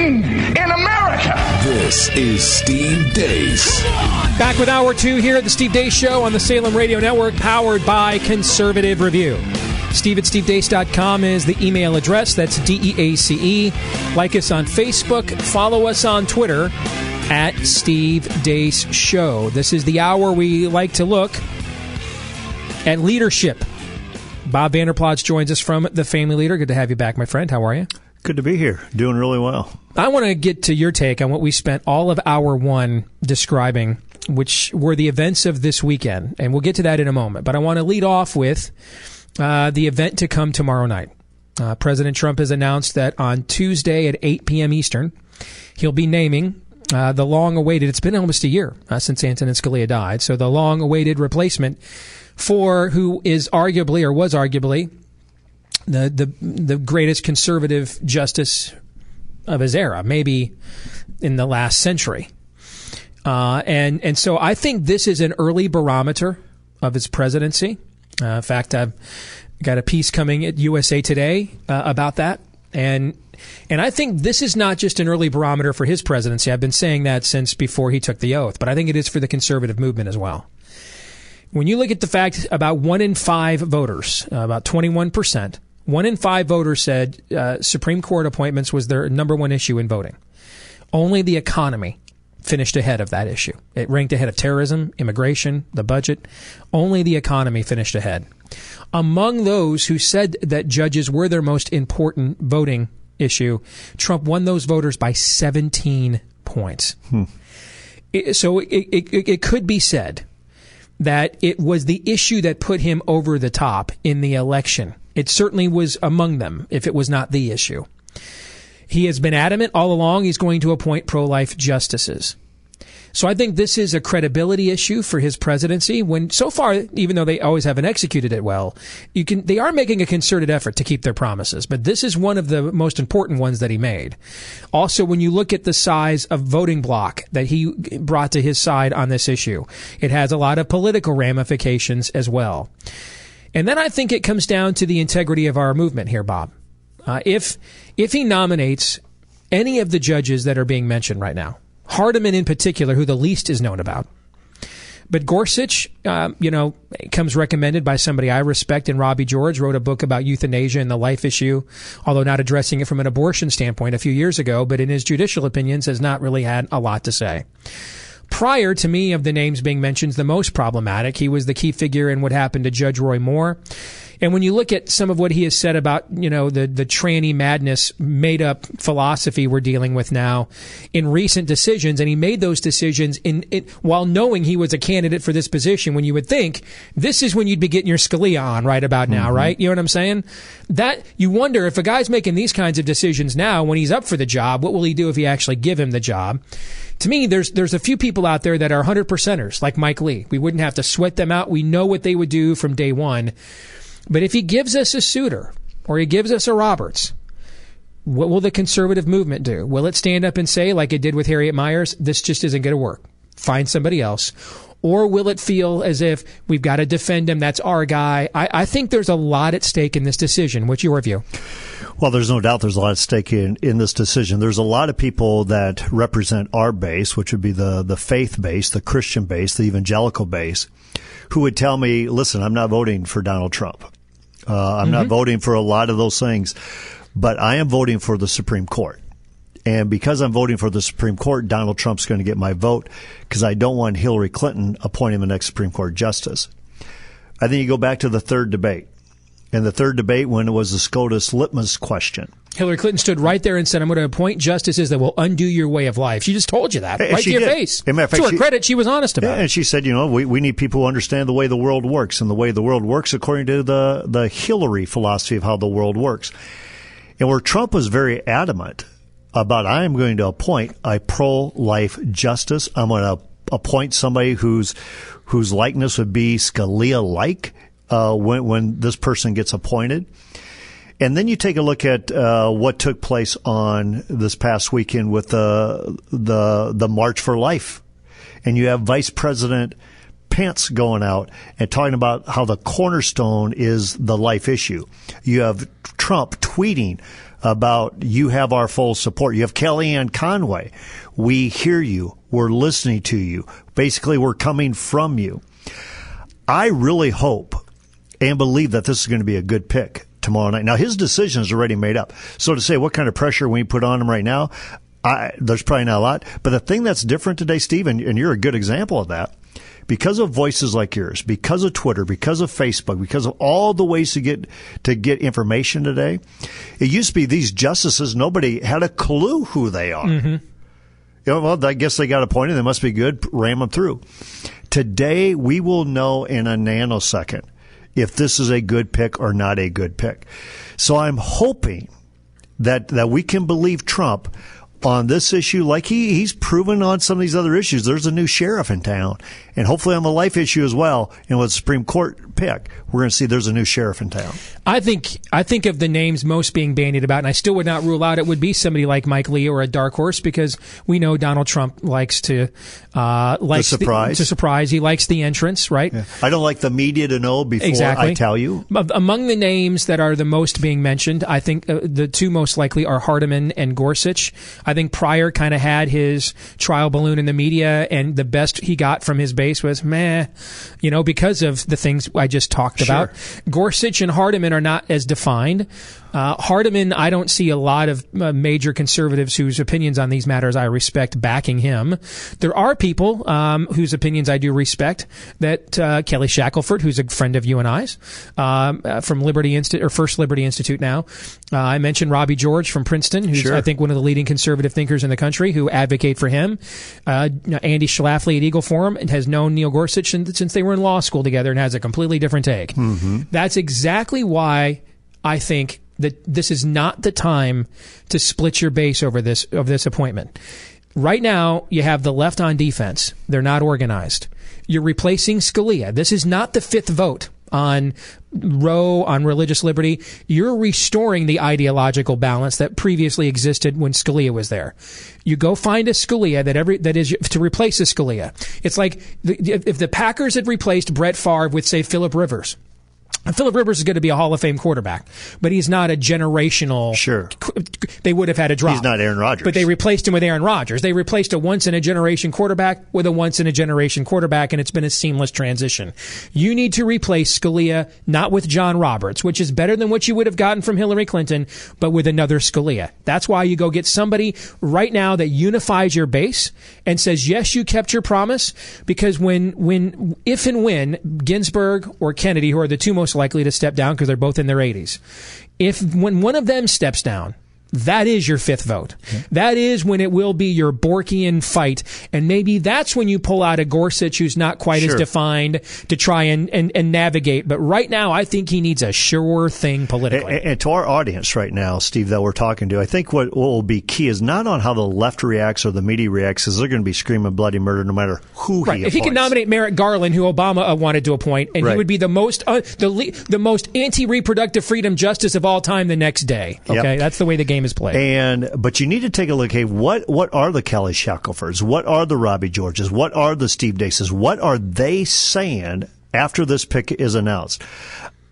S6: in America.
S4: This is Steve Deace.
S1: Back with hour two here at the Steve Deace Show on the Salem Radio Network, powered by Conservative Review. Steve at stevedeace.com is the email address. That's D E A C E. Like us on Facebook. Follow us on Twitter at Steve Deace Show. This is the hour we like to look at leadership. Bob Vander Plaats joins us from The Family Leader. Good to have you back, my friend. How are you?
S7: Good to be here. Doing really well.
S1: I want to get to your take on what we spent all of hour one describing, which were the events of this weekend. And we'll get to that in a moment. But I want to lead off with uh, the event to come tomorrow night. Uh, President Trump has announced that on Tuesday at 8 p.m. Eastern, he'll be naming uh, the long awaited, it's been almost a year uh, since Antonin Scalia died, so the long awaited replacement for who is arguably or was arguably the, the, the greatest conservative justice of his era, maybe in the last century. Uh, and and so I think this is an early barometer of his presidency. Uh, in fact, I've got a piece coming at USA Today uh, about that, and and I think this is not just an early barometer for his presidency. I've been saying that since before he took the oath, but I think it is for the conservative movement as well. When you look at the fact about one in five voters, uh, about twenty one percent, one in five voters said uh, Supreme Court appointments was their number one issue in voting. Only the economy finished ahead of that issue. It ranked ahead of terrorism, immigration, the budget. Only the economy finished ahead. Among those who said that judges were their most important voting issue, Trump won those voters by 17 points. It- so it, it, it could be said that it was the issue that put him over the top in the election. It certainly was among them, if it was not the issue. He has been adamant all along he's going to appoint pro life justices. So I think this is a credibility issue for his presidency. When so far, even though they always haven't executed it well, you can they are making a concerted effort to keep their promises. But this is one of the most important ones that he made. Also, when you look at the size of voting block that he brought to his side on this issue, it has a lot of political ramifications as well. And then I think it comes down to the integrity of our movement here, Bob. Uh, if if he nominates any of the judges that are being mentioned right now, Hardiman in particular, who the least is known about, but Gorsuch, um, you know, comes recommended by somebody I respect, and Robbie George wrote a book about euthanasia and the life issue, although not addressing it from an abortion standpoint a few years ago, but in his judicial opinions has not really had a lot to say. Pryor to me of the names being mentioned, the most problematic, he was the key figure in what happened to Judge Roy Moore. And when you look at some of what he has said about, you know, the, the tranny madness made up philosophy we're dealing with now in recent decisions, and he made those decisions in, in while knowing he was a candidate for this position when you would think this is when you'd be getting your Scalia on right about now, mm-hmm. right? You know what I'm saying? That you wonder if a guy's making these kinds of decisions now when he's up for the job, what will he do if he actually give him the job? To me, there's there's a few people out there that are hundred percenters, like Mike Lee. We wouldn't have to sweat them out. We know what they would do from day one. But if he gives us a Souter or he gives us a Roberts, what will the conservative movement do? Will it stand up and say, like it did with Harriet Miers, this just isn't going to work? Find somebody else. Or will it feel as if we've got to defend him? That's our guy. I, I think there's a lot at stake in this decision. What's your view?
S7: Well, there's no doubt there's a lot at stake in, in this decision. There's a lot of people that represent our base, which would be the, the faith base, the Christian base, the evangelical base, who would tell me, listen, I'm not voting for Donald Trump. Uh, I'm
S1: Mm-hmm.
S7: not voting for a lot of those things, but I am voting for the Supreme Court. And because I'm voting for the Supreme Court, Donald Trump's going to get my vote because I don't want Hillary Clinton appointing the next Supreme Court justice. I think you go back to the third debate. And the third debate, when it was the SCOTUS litmus question,
S1: Hillary Clinton stood right there and said, I'm going to appoint justices that will undo your way of life. She just told you that
S7: And
S1: right to your
S7: did.
S1: face.
S7: As a matter of fact,
S1: to her
S7: she-
S1: credit, she was honest about
S7: Yeah,
S1: it.
S7: and she said, you know, we, we need people who understand the way the world works, and the way the world works according to the, the Hillary philosophy of how the world works. And where Trump was very adamant about, I am going to appoint a pro-life justice. I'm going to appoint somebody whose whose likeness would be Scalia-like uh, when when this person gets appointed. And then you take a look at uh, what took place on this past weekend with the the the March for Life, and you have Vice President Pence going out and talking about how the cornerstone is the life issue. You have Trump tweeting about you have our full support. You have Kellyanne Conway. We hear you. We're listening to you. Basically, we're coming from you. I really hope and believe that this is going to be a good pick tomorrow night. Now, his decision is already made up. So to say what kind of pressure we put on him right now, I, there's probably not a lot. But the thing that's different today, Steve, and, and you're a good example of that, because of voices like yours, because of Twitter, because of Facebook, because of all the ways to get to get information today, it used to be these justices nobody had a clue who they are. Mm-hmm. You know, well, I guess they got appointed. They must be good. Ram them through. Today, we will know in a nanosecond if this is a good pick or not a good pick. So I'm hoping that that we can believe Trump on this issue, like he, he's proven on some of these other issues. There's a new sheriff in town, and hopefully on the life issue as well. And with the Supreme Court pick, we're going to see there's a new sheriff in town.
S1: I think I think of the names most being bandied about, and I still would not rule out it would be somebody like Mike Lee or a dark horse because we know Donald Trump likes to uh, likes
S7: surprise.
S1: to surprise. He likes the entrance, right?
S7: I don't like the media to know before
S1: Exactly.
S7: I tell you.
S1: Among the names that are the most being mentioned, I think uh, the two most likely are Hardiman and Gorsuch. I think Pryor kind of had his trial balloon in the media, and the best he got from his base was meh, you know, because of the things I just talked about. Gorsuch and Hardiman are not as defined. Uh, Hardiman, I don't see a lot of uh, major conservatives whose opinions on these matters I respect backing him. There are people um, whose opinions I do respect. That uh, Kelly Shackelford, who's a friend of you and I's, um, uh, from Liberty Institute or First Liberty Institute now. Uh, I mentioned Robbie George from Princeton, who's
S7: Sure.
S1: I think one of the leading conservative thinkers in the country who advocate for him. Uh, Andy Schlafly at Eagle Forum has known Neil Gorsuch since since they were in law school together and has a completely different take. That's exactly why I think that this is not the time to split your base over this of this appointment. Right now, you have the left on defense. They're not organized. You're replacing Scalia. This is not the fifth vote on Roe, on religious liberty. You're restoring the ideological balance that previously existed when Scalia was there. You go find a Scalia that every that is to replace a Scalia. It's like the, if the Packers had replaced Brett Favre with say Philip Rivers. Philip Rivers is going to be a Hall of Fame quarterback, but he's not a generational.
S7: Sure.
S1: They would have had a drop.
S7: He's not Aaron Rodgers.
S1: But they replaced him with Aaron Rodgers. They replaced a once in a generation quarterback with a once in a generation quarterback, and it's been a seamless transition. You need to replace Scalia not with John Roberts, which is better than what you would have gotten from Hillary Clinton, but with another Scalia. That's why you go get somebody right now that unifies your base and says, yes, you kept your promise, because when, when, if and when Ginsburg or Kennedy, who are the two most likely to step down because they're both in their 80s, if when one of them steps down, that is your fifth vote. That is when it will be your Borkian fight. And maybe that's when you pull out a Gorsuch who's not quite as defined to try and, and, and navigate. But right now, I think he needs a sure thing politically.
S7: And, and to our audience right now, Steve, that we're talking to, I think what, will be key is not on how the left reacts or the media reacts, because they're going to be screaming bloody murder no matter who
S1: Right.
S7: he
S1: If he could
S7: appoints.
S1: nominate Merrick Garland, who Obama uh, wanted to appoint, and he would be the most uh, the the most anti-reproductive freedom justice of all time the next day.
S7: Yep.
S1: Okay, that's the way the game is played.
S7: And but you need to take a look. Hey, what what are the Kelly Shackelfords? What are the Robbie Georges? What are the Steve Deaces? What are they saying after this pick is announced?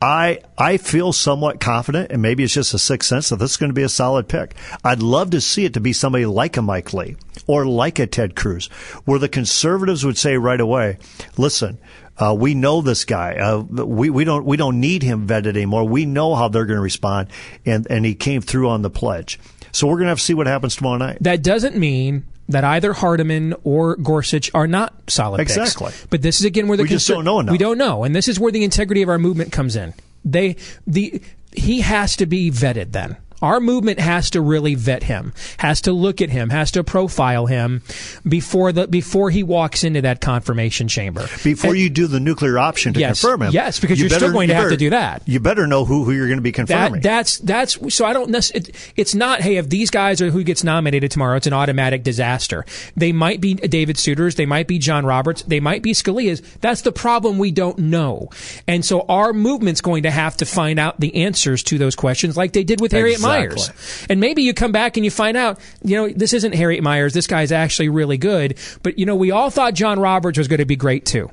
S7: I I feel somewhat confident, and maybe it's just a sixth sense that this is going to be a solid pick. I'd love to see it to be somebody like a Mike Lee or like a Ted Cruz, where the conservatives would say right away, "Listen, Uh, we know this guy. Uh, we we don't we don't need him vetted anymore. We know how they're going to respond, and and he came through on the pledge. So we're going to have to see what happens tomorrow night.
S1: That doesn't mean that either Hardiman or Gorsuch are not solid picks.
S7: Exactly.
S1: But this is again where the
S7: We just don't know enough.
S1: We don't know, and this is where the integrity of our movement comes in. They the he has to be vetted then. Our movement has to really vet him, has to look at him, has to profile him before the before he walks into that confirmation chamber.
S7: Before you do the nuclear option to
S1: Yes.
S7: confirm him,
S1: Yes, because
S7: you
S1: you're still
S7: better-
S1: going to
S7: you
S1: have to do that.
S7: You better know who, who you're going to be confirming.
S1: That, that's that's so I don't. It, it's not hey if these guys are who gets nominated tomorrow, it's an automatic disaster. They might be David Souters, they might be John Roberts, they might be Scalia's. That's the problem. We don't know, and so our movement's going to have to find out the answers to those questions, like they did with Harriet
S7: Exactly.
S1: Miers. And maybe you come back and you find out, you know, this isn't Harriet Miers. This guy's actually really good. But you know, we all thought John Roberts was going to be great too.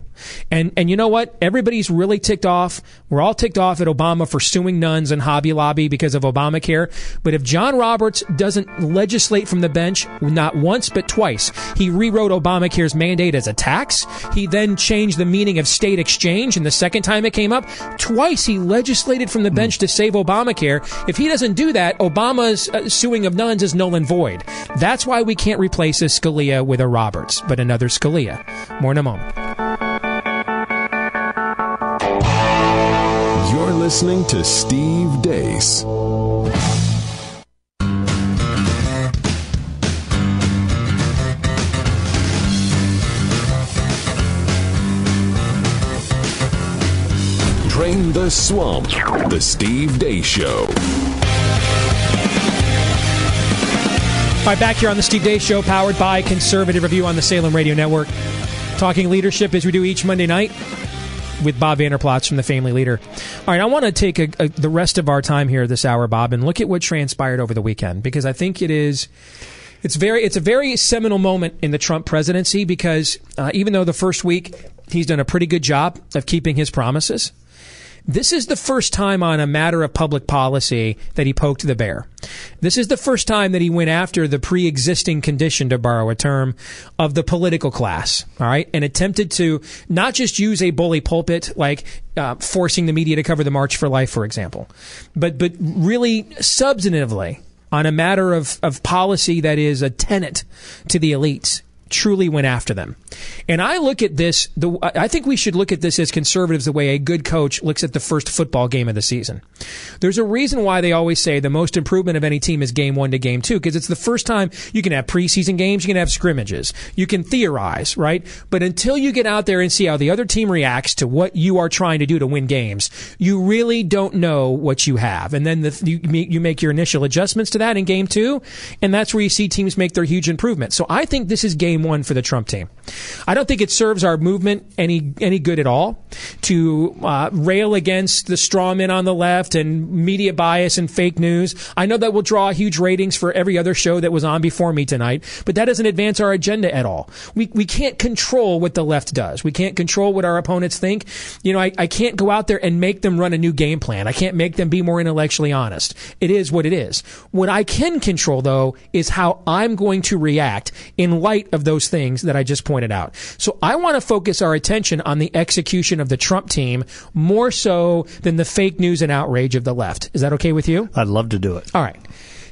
S1: And and you know what? Everybody's really ticked off. We're all ticked off at Obama for suing nuns and Hobby Lobby because of Obamacare. But if John Roberts doesn't legislate from the bench, not once but twice, he rewrote Obamacare's mandate as a tax. He then changed the meaning of state exchange. And the second time it came up, twice he legislated from the bench to save Obamacare. If he doesn't do that, Obama's uh, suing of nuns is null and void. That's why we can't replace a Scalia with a Roberts, but another Scalia. More in a moment.
S4: Listening to Steve Deace. Drain the Swamp, The Steve Deace Show.
S1: All right, back here on the Steve Deace Show, powered by Conservative Review on the Salem Radio Network. Talking leadership as we do each Monday night with Bob Vander Plaats from the Family Leader. All right, I want to take a, a, the rest of our time here this hour, Bob, and look at what transpired over the weekend because I think it is. It's very. It's a very seminal moment in the Trump presidency because uh, even though the first week he's done a pretty good job of keeping his promises, this is the first time on a matter of public policy that he poked the bear. This is the first time that he went after the pre existing condition, to borrow a term, of the political class, all right, and attempted to not just use a bully pulpit like uh, forcing the media to cover the March for Life, for example, but, but really substantively on a matter of, of policy that is a tenet to the elites truly went after them. And I look at this, the, I think we should look at this as conservatives the way a good coach looks at the first football game of the season. There's a reason why they always say the most improvement of any team is game one to game two, because it's the first time you can have preseason games, you can have scrimmages, you can theorize, right? But until you get out there and see how the other team reacts to what you are trying to do to win games, you really don't know what you have. And then the, you, you make your initial adjustments to that in game two, and that's where you see teams make their huge improvements. So I think this is game one for the Trump team. I don't think it serves our movement any any good at all to uh, rail against the straw men on the left and media bias and fake news. I know that will draw huge ratings for every other show that was on before me tonight, but that doesn't advance our agenda at all. We we can't control what the left does. We can't control what our opponents think. You know, I, I can't go out there and make them run a new game plan. I can't make them be more intellectually honest. It is what it is. What I can control though is how I'm going to react in light of those things that I just pointed out. So I want to focus our attention on the execution of the Trump team more so than the fake news and outrage of the left. Is that okay with you?
S7: I'd love to do it.
S1: All right.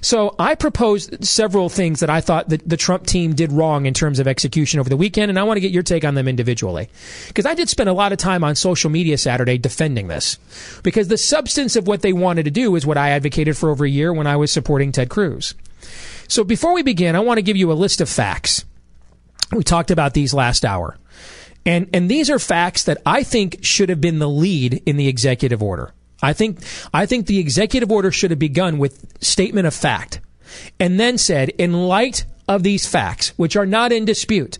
S1: So I proposed several things that I thought that the Trump team did wrong in terms of execution over the weekend, and I want to get your take on them individually. Because I did spend a lot of time on social media Saturday defending this. Because the substance of what they wanted to do is what I advocated for over a year when I was supporting Ted Cruz. So before we begin, I want to give you a list of facts. We talked about these last hour. And and these are facts that I think should have been the lead in the executive order. I think I think the executive order should have begun with statement of fact and then said in light of these facts which are not in dispute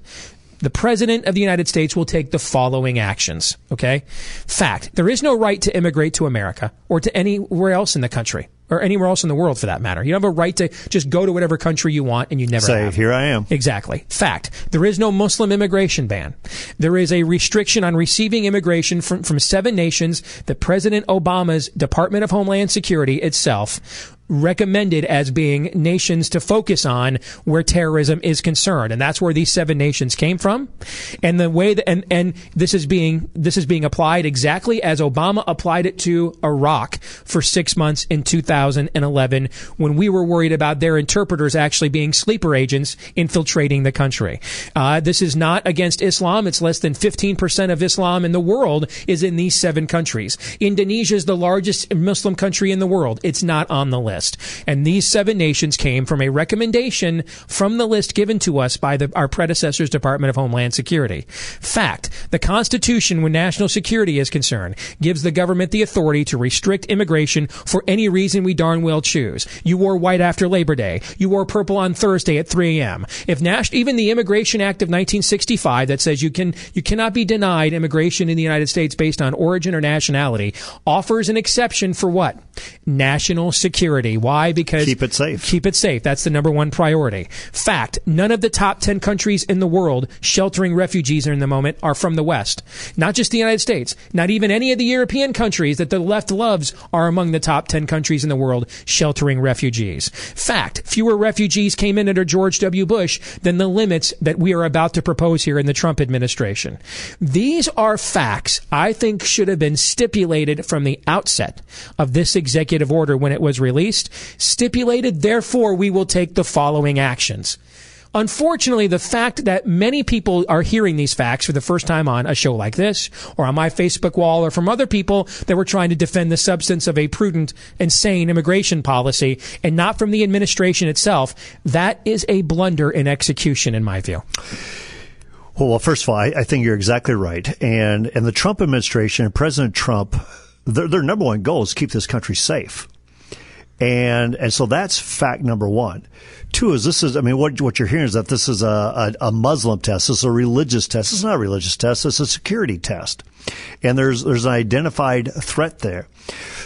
S1: the president of the United States will take the following actions, okay? Fact, there is no right to immigrate to America or to anywhere else in the country or anywhere else in the world for that matter. You don't have a right to just go to whatever country you want and you never
S7: Say,
S1: have.
S7: here I am.
S1: Exactly. Fact. There is no Muslim immigration ban. There is a restriction on receiving immigration from, from seven nations that President Obama's Department of Homeland Security itself recommended as being nations to focus on where terrorism is concerned, and that's where these seven nations came from. And the way that and and this is being this is being applied exactly as Obama applied it to Iraq for six months in 2011 when we were worried about their interpreters actually being sleeper agents infiltrating the country. Uh, this is not against Islam. It's less than 15% of Islam in the world is in these seven countries. Indonesia is the largest Muslim country in the world. It's not on the list. And these seven nations came from a recommendation from the list given to us by the, our predecessor's Department of Homeland Security. Fact, the Constitution, when national security is concerned, gives the government the authority to restrict immigration for any reason we darn well choose. You wore white after Labor Day. You wore purple on Thursday at 3 a.m. If Nash, even the Immigration Act of 1965 that says you can you cannot be denied immigration in the United States based on origin or nationality offers an exception for what? National security. Why? Because
S7: Keep it safe.
S1: Keep it safe. That's the number one priority. Fact, none of the top 10 countries in the world sheltering refugees in the moment are from the West. Not just the United States. Not even any of the European countries that the left loves are among the top 10 countries in the world sheltering refugees. Fact, fewer refugees came in under George W. Bush than the limits that we are about to propose here in the Trump administration. These are facts I think should have been stipulated from the outset of this executive order when it was released. Stipulated, therefore, we will take the following actions. Unfortunately, the fact that many people are hearing these facts for the first time on a show like this, or on my Facebook wall, or from other people that were trying to defend the substance of a prudent and sane immigration policy, and not from the administration itself, that is a blunder in execution, in my view.
S7: Well, well, first of all, I, I think you're exactly right. And and the Trump administration and President Trump, their, their number one goal is keep this country safe. And and so that's fact number one. Two is this is I mean what what you're hearing is that this is a, a, a Muslim test. This is a religious test. It's not a religious test. It's a security test. And there's there's an identified threat there.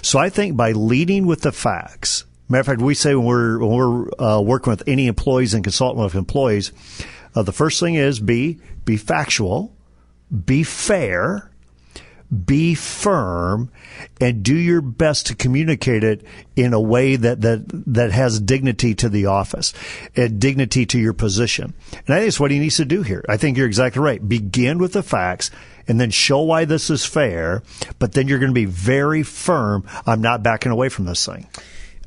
S7: So I think by leading with the facts, matter of fact, we say when we're when we're uh, working with any employees and consulting with employees, uh, the first thing is be be factual, be fair, be firm, and do your best to communicate it in a way that that that has dignity to the office, and dignity to your position. And I think that's what he needs to do here. I think you're exactly right. Begin with the facts. And then show why this is fair, but then you're going to be very firm. I'm not backing away from this thing.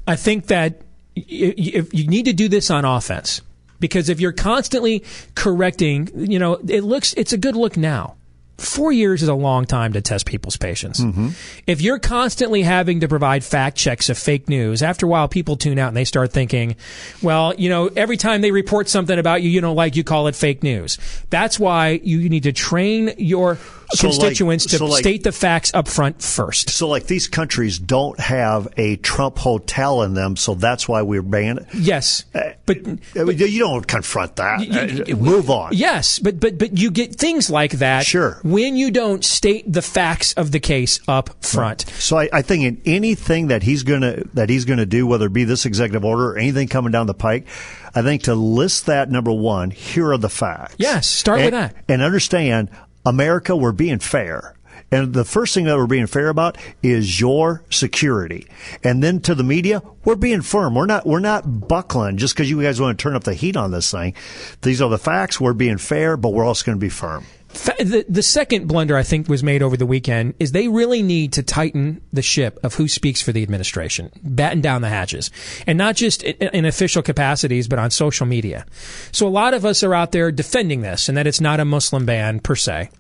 S1: I think that y- you need to do this on offense because if you're constantly correcting, you know, it looks it's a good look now. Four years is a long time to test people's patience. Mm-hmm. If you're constantly having to provide fact checks of fake news, after a while people tune out and they start thinking, well, you know, every time they report something about you you don't like, you call it fake news. That's why you need to train your
S7: So like-
S1: constituents to
S7: so like-
S1: state the facts up front first.
S7: So, like these countries don't have a Trump hotel in them, so that's why we're banning it.
S1: Yes, but,
S7: I mean, you don't confront that. Uh, Move on.
S1: Yes, but but but you get things like that.
S7: Sure.
S1: When you don't state the facts of the case up front.
S7: So I, I think in anything that he's gonna that he's gonna do, whether it be this executive order or anything coming down the pike, I think to list that number one, here are the facts.
S1: Yes, start
S7: and,
S1: with that.
S7: and understand, America, we're being fair. And the first thing that we're being fair about is your security. And then to the media, we're being firm. We're not, we're not buckling just because you guys want to turn up the heat on this thing. These are the facts. We're being fair, but we're also going to be firm.
S1: The, the second blunder I think was made over the weekend is they really need to tighten the ship of who speaks for the administration, batten down the hatches, and not just in, in official capacities, but on social media. So a lot of us are out there defending this and that it's not a Muslim ban per se.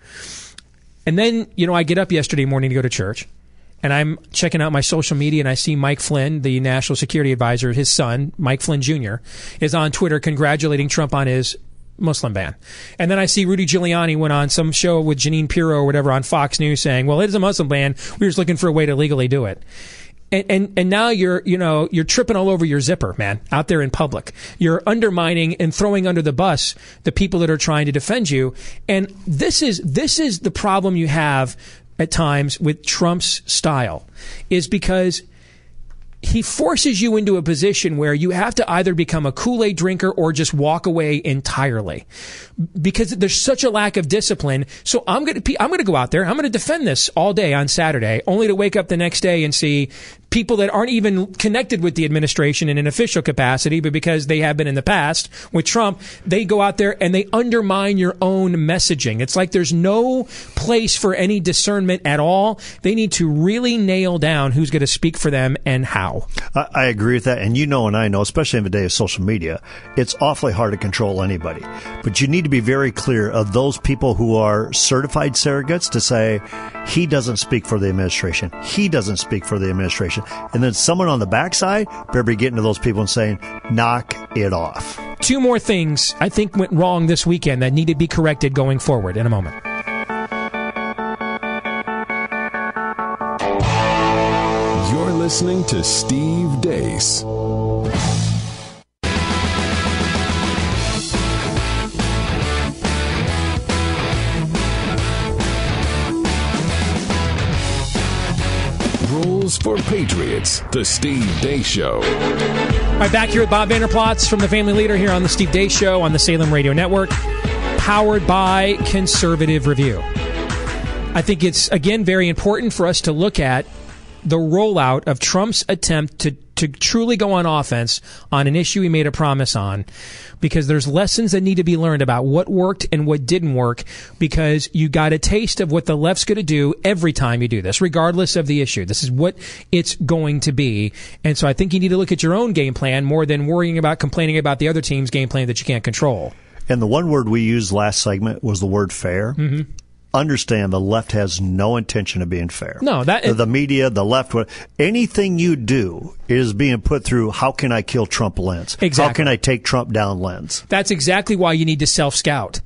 S1: And then, you know, I get up yesterday morning to go to church. And I'm checking out my social media and I see Mike Flynn, the national security advisor, his son, Mike Flynn Jr., is on Twitter congratulating Trump on his Muslim ban. And then I see Rudy Giuliani went on some show with Jeanine Pirro or whatever on Fox News saying, well, it is a Muslim ban. We're just looking for a way to legally do it. And, and and now you're you know you're tripping all over your zipper, man, out there in public. You're undermining and throwing under the bus the people that are trying to defend you. And this is this is the problem you have at times with Trump's style, is because he forces you into a position where you have to either become a Kool-Aid drinker or just walk away entirely. Because there's such a lack of discipline. So I'm going to I'm going to go out there. I'm going to defend this all day on Saturday only to wake up the next day and see people that aren't even connected with the administration in an official capacity, but because they have been in the past with Trump, they go out there and they undermine your own messaging. It's like there's no place for any discernment at all. They need to really nail down who's going to speak for them and how.
S7: I, I agree with that. And you know, and I know, especially in the day of social media, it's awfully hard to control anybody. But you need to be very clear of those people who are certified surrogates to say, he doesn't speak for the administration. He doesn't speak for the administration. And then someone on the backside better be getting to those people and saying, knock it off.
S1: Two more things I think went wrong this weekend that need to be corrected going forward in a moment.
S4: You're listening to Steve Deace. Rules for Patriots, the Steve Deace Show.
S1: All right, back here with Bob Vander Plaats from the Family Leader here on the Steve Deace Show on the Salem Radio Network, powered by Conservative Review. I think it's, again, very important for us to look at the rollout of Trump's attempt to, to truly go on offense on an issue he made a promise on because there's lessons that need to be learned about what worked and what didn't work because you got a taste of what the left's going to do every time you do this, regardless of the issue. This is what it's going to be. And so I think you need to look at your own game plan more than worrying about complaining about the other team's game plan that you can't control.
S7: And the one word we used last segment was the word fair.
S1: Mm-hmm.
S7: Understand the left has no intention of being fair.
S1: No, that
S7: the, the media, the left, anything you do is being put through. How can I kill Trump lens?
S1: Exactly.
S7: How can I take Trump down lens?
S1: That's exactly why you need to self scout.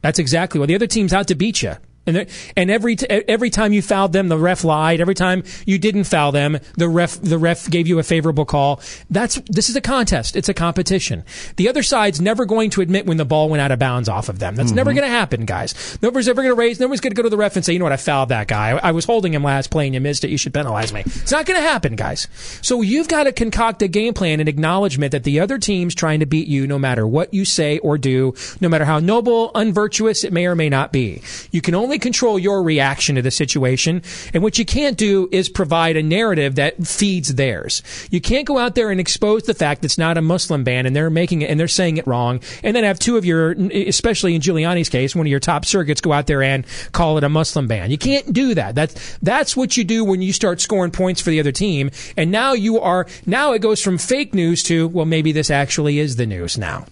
S1: That's exactly why the other team's out to beat you. And, and every t- every time you fouled them, the ref lied. Every time you didn't foul them, the ref the ref gave you a favorable call. That's this is a contest. It's a competition. The other side's never going to admit when the ball went out of bounds off of them. That's
S7: Mm-hmm.
S1: never going to happen, guys. Nobody's ever going to raise. Nobody's going to go to the ref and say, you know what, I fouled that guy. I, I was holding him last play and you missed it. You should penalize me. It's not going to happen, guys. So you've got to concoct a game plan and acknowledgement that the other team's trying to beat you, no matter what you say or do, no matter how noble, unvirtuous it may or may not be. You can only control your reaction to the situation. And what you can't do is provide a narrative that feeds theirs. You can't go out there and expose the fact that it's not a Muslim ban and they're making it and they're saying it wrong. And then have two of your, especially in Giuliani's case, one of your top surrogates go out there and call it a Muslim ban. You can't do that. That's, that's what you do when you start scoring points for the other team. And now you are, now it goes from fake news to, well, maybe this actually is the news now.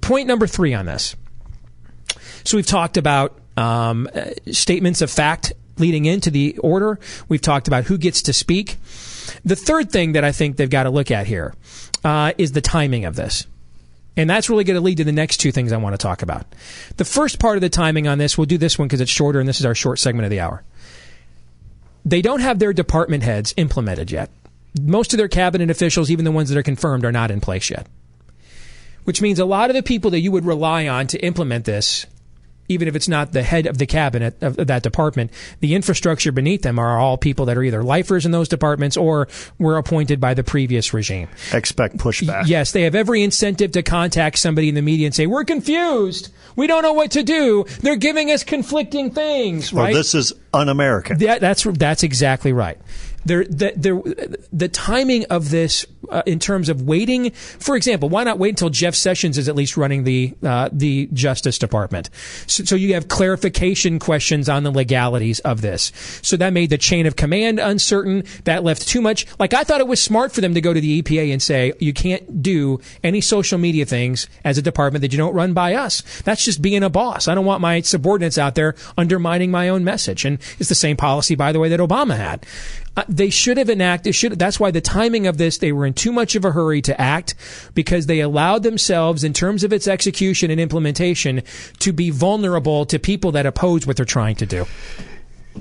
S1: Point number three on this. So we've talked about um, uh, statements of fact leading into the order. We've talked about who gets to speak. The third thing that I think they've got to look at here uh, is the timing of this. And that's really going to lead to the next two things I want to talk about. The first part of the timing on this, we'll do this one because it's shorter and this is our short segment of the hour. They don't have their department heads implemented yet. Most of their cabinet officials, even the ones that are confirmed, are not in place yet. Which means a lot of the people that you would rely on to implement this even if it's not the head of the cabinet of that department, the infrastructure beneath them are all people that are either lifers in those departments or were appointed by the previous regime.
S7: Expect pushback.
S1: Yes, they have every incentive to contact somebody in the media and say, "We're confused. We don't know what to do. They're giving us conflicting things." Right?
S7: this is un-American.
S1: That, that's that's exactly right. There, the, the, timing of this, uh, in terms of waiting, for example, why not wait until Jeff Sessions is at least running the uh, the Justice Department, so, so you have clarification questions on the legalities of this. So that made the chain of command uncertain. That left too much. Like I thought it was smart for them to go to the EPA and say you can't do any social media things as a department that you don't run by us. That's just being a boss. I don't want my subordinates out there undermining my own message. And it's the same policy, by the way, that Obama had. Uh, they should have enacted. Should that's why the timing of this they were in too much of a hurry to act because they allowed themselves, in terms of its execution and implementation, to be vulnerable to people that oppose what they're trying to do.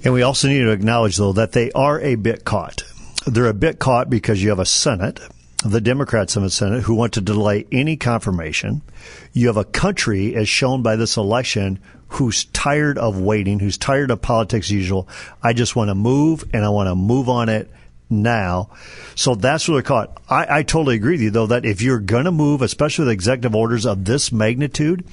S7: And we also need to acknowledge, though, that they are a bit caught. They're a bit caught because you have a Senate, the Democrats in the Senate, who want to delay any confirmation. You have a country, as shown by this election, who's tired of waiting, who's tired of politics as usual. I just want to move, and I want to move on it now. So that's they're caught. I, I totally agree with you, though, that if you're going to move, especially with executive orders of this magnitude,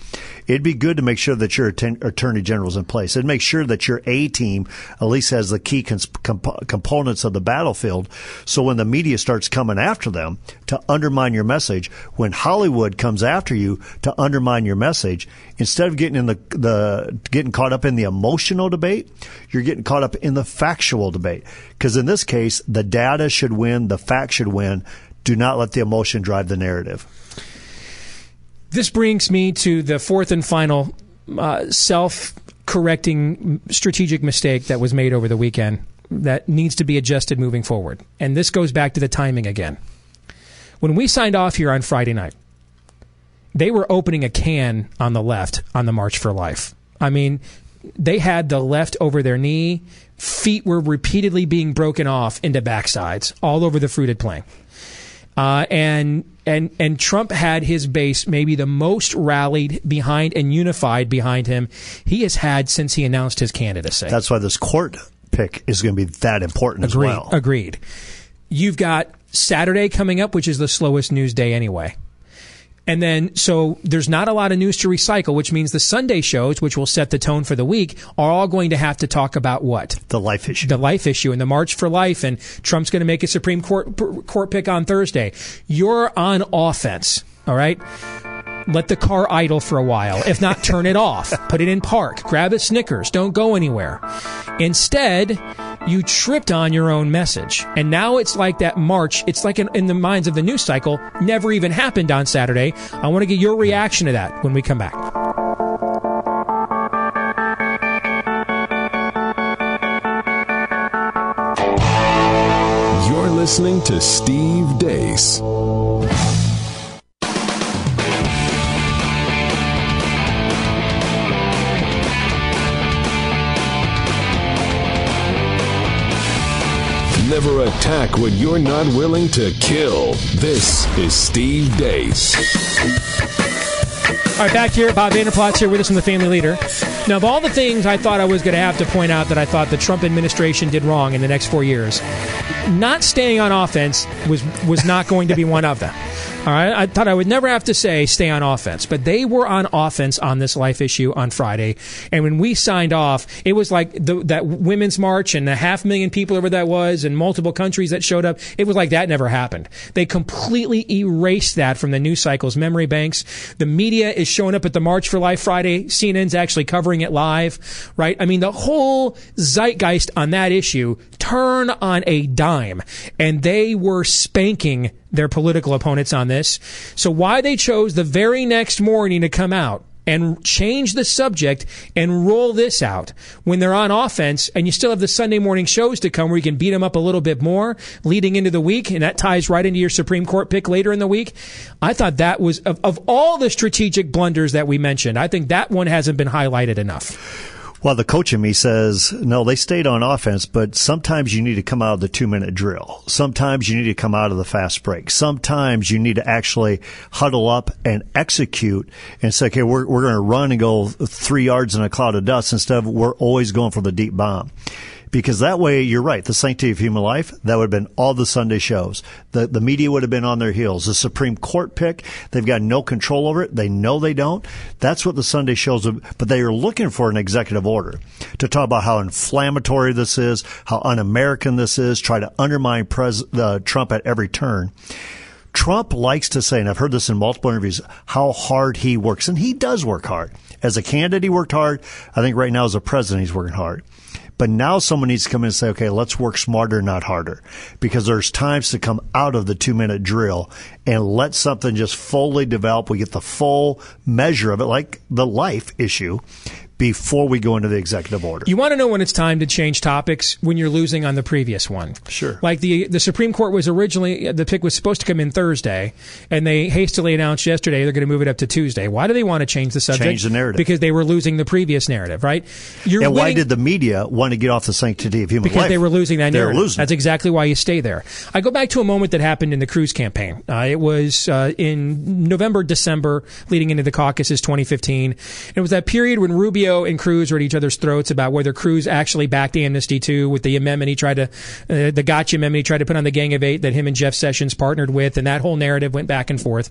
S7: it'd be good to make sure that your atten- attorney general's in place and make sure that your A team at least has the key comp- components of the battlefield. So when the media starts coming after them to undermine your message, when Hollywood comes after you to undermine your message, instead of getting in the, the getting caught up in the emotional debate, you're getting caught up in the factual debate. Because in this case, the data should win, the facts should win. Do not let the emotion drive the narrative.
S1: This brings me to the fourth and final uh, self correcting strategic mistake that was made over the weekend that needs to be adjusted moving forward. And this goes back to the timing again. When we signed off here on Friday night, they were opening a can on the left on the March for Life. I mean, they had the left over their knee. Feet were repeatedly being broken off into backsides all over the fruited plain. Uh, and and and Trump had his base maybe the most rallied behind and unified behind him he has had since he announced his candidacy.
S7: That's why this court pick is going to be that important
S1: Agreed.
S7: as well.
S1: Agreed. You've got Saturday coming up, which is the slowest news day anyway. And then, so there's not a lot of news to recycle, which means the Sunday shows, which will set the tone for the week, are all going to have to talk about what?
S7: The life issue.
S1: The life issue and the March for Life, and Trump's going to make a Supreme Court court pick on Thursday. You're on offense, all right? Let the car idle for a while. If not, turn it off. Put it in park. Grab a Snickers. Don't go anywhere. Instead, you tripped on your own message. And now it's like that march. It's like in, in the minds of the news cycle, never even happened on Saturday. I want to get your reaction to that when we come back.
S4: You're listening to Steve Deace. Never attack what you're not willing to kill. This is Steve Deace.
S1: All right, back here. Bob Vander Plaats's here with us from the Family Leader. Now, of all the things I thought I was going to have to point out that I thought the Trump administration did wrong in the next four years, not staying on offense was was not going to be one of them. All right, I thought I would never have to say stay on offense, but they were on offense on this life issue on Friday. And when we signed off, it was like the, that women's march and the half million people over that was, and multiple countries that showed up. It was like that never happened. They completely erased that from the news cycle's memory banks. The media is showing up at the March for Life Friday. CNN's actually covering it live, right? I mean, the whole zeitgeist on that issue turn on a dime, and they were spanking their political opponents on this. So why they chose the very next morning to come out and change the subject and roll this out when they're on offense and you still have the Sunday morning shows to come where you can beat them up a little bit more leading into the week and that ties right into your Supreme Court pick later in the week. I thought that was of, of all the strategic blunders that we mentioned, I think that one hasn't been highlighted enough.
S7: Well, the coach in me says, no, they stayed on offense, but sometimes you need to come out of the two minute drill. Sometimes you need to come out of the fast break. Sometimes you need to actually huddle up and execute and say, okay, we're, we're going to run and go three yards in a cloud of dust instead of we're always going for the deep bomb because that way you're right. The sanctity of human life that would have been all the Sunday shows. The the media would have been on their heels. The Supreme Court pick they've got no control over it. They know they don't. That's what the Sunday shows. Are, but they are looking for an executive order to talk about how inflammatory this is, how un-American this is, try to undermine Pres, uh, Trump at every turn. Trump likes to say, and I've heard this in multiple interviews, how hard he works. And he does work hard. As a candidate, he worked hard. I think right now as a president, he's working hard. But now someone needs to come in and say, okay, let's work smarter, not harder. Because there's times to come out of the two minute drill and let something just fully develop. We get the full measure of it, like the life issue before we go into the executive order.
S1: You want to know when it's time to change topics when you're losing on the previous one.
S7: Sure.
S1: Like the the Supreme Court was originally the pick was supposed to come in Thursday, and they hastily announced yesterday they're going to move it up to Tuesday. Why do they want to change the subject?
S7: Change the narrative.
S1: Because they were losing the previous narrative, right?
S7: You're and winning, why did the media want to get off the sanctity of human
S1: because
S7: life?
S1: they were losing that narrative.
S7: Losing.
S1: That's exactly why you stay there. I go back to a moment that happened in the Cruz campaign. Uh, it was uh, in November, December, leading into the caucuses 2015. It was that period when Rubio Rubio and Cruz are at each other's throats about whether Cruz actually backed Amnesty too with the amendment he tried to, uh, the gotcha amendment he tried to put on the Gang of Eight that him and Jeff Sessions partnered with, and that whole narrative went back and forth.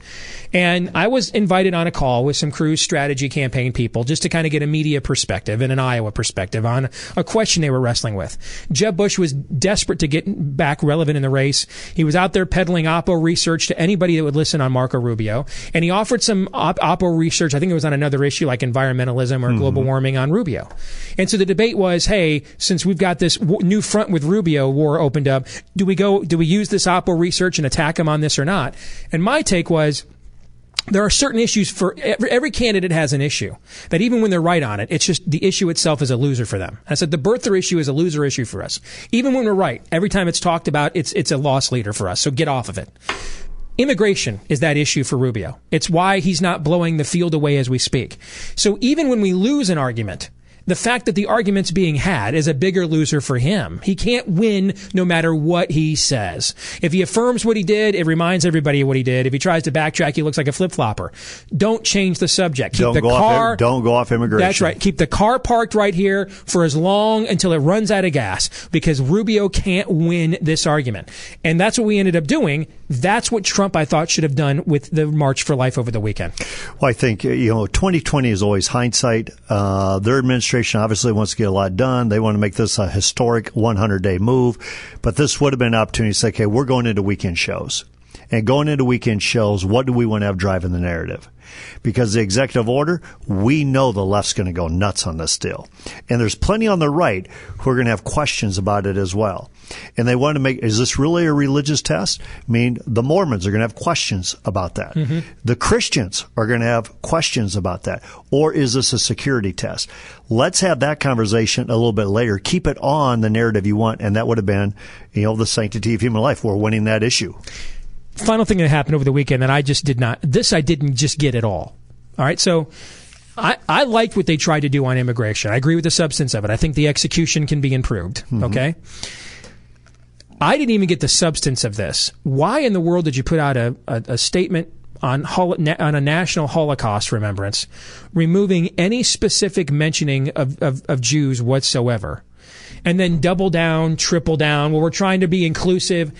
S1: And I was invited on a call with some Cruz strategy campaign people just to kind of get a media perspective and an Iowa perspective on a question they were wrestling with. Jeb Bush was desperate to get back relevant in the race. He was out there peddling Oppo research to anybody that would listen on Marco Rubio, and he offered some Op- Oppo research. I think it was on another issue like environmentalism or global warming on Rubio. And so the debate was, hey, since we've got this w- new front with Rubio war opened up, do we go? Do we use this Oppo research and attack him on this or not? And my take was there are certain issues for every, every candidate has an issue that even when they're right on it, it's just the issue itself is a loser for them. I said the birther issue is a loser issue for us. Even when we're right, every time it's talked about, it's it's a loss leader for us. So get off of it. Immigration is that issue for Rubio. It's why he's not blowing the field away as we speak. So even when we lose an argument, the fact that the argument's being had is a bigger loser for him. He can't win no matter what he says. If he affirms what he did, it reminds everybody of what he did. If he tries to backtrack, he looks like a flip flopper. Don't change the subject. Keep
S7: Don't
S1: the
S7: go
S1: car.
S7: off. Don't go off immigration.
S1: That's right. Keep the car parked right here for as long until it runs out of gas because Rubio can't win this argument. And that's what we ended up doing. That's what Trump, I thought, should have done with the March for Life over the weekend.
S7: Well, I think you know, 2020 is always hindsight. Uh, their administration obviously wants to get a lot done. They want to make this a historic 100 day move, but this would have been an opportunity to say, okay, we're going into weekend shows. And going into weekend shows, what do we want to have driving the narrative? Because the executive order, we know the left's going to go nuts on this deal. And there's plenty on the right who are going to have questions about it as well. And they want to make, is this really a religious test? I mean, the Mormons are going to have questions about that. Mm-hmm. The Christians are going to have questions about that. Or is this a security test? Let's have that conversation a little bit later. Keep it on the narrative you want. And that would have been, you know, the sanctity of human life. We're winning that issue.
S1: final thing that happened over the weekend that I just did not, this I didn't just get at all. All right. So I, I liked what they tried to do on immigration. I agree with the substance of it. I think the execution can be improved. Mm-hmm. Okay. I didn't even get the substance of this. Why in the world did you put out a, a, a statement on, on a national Holocaust remembrance, removing any specific mentioning of, of, of Jews whatsoever? And then double down, triple down. Well, we're trying to be inclusive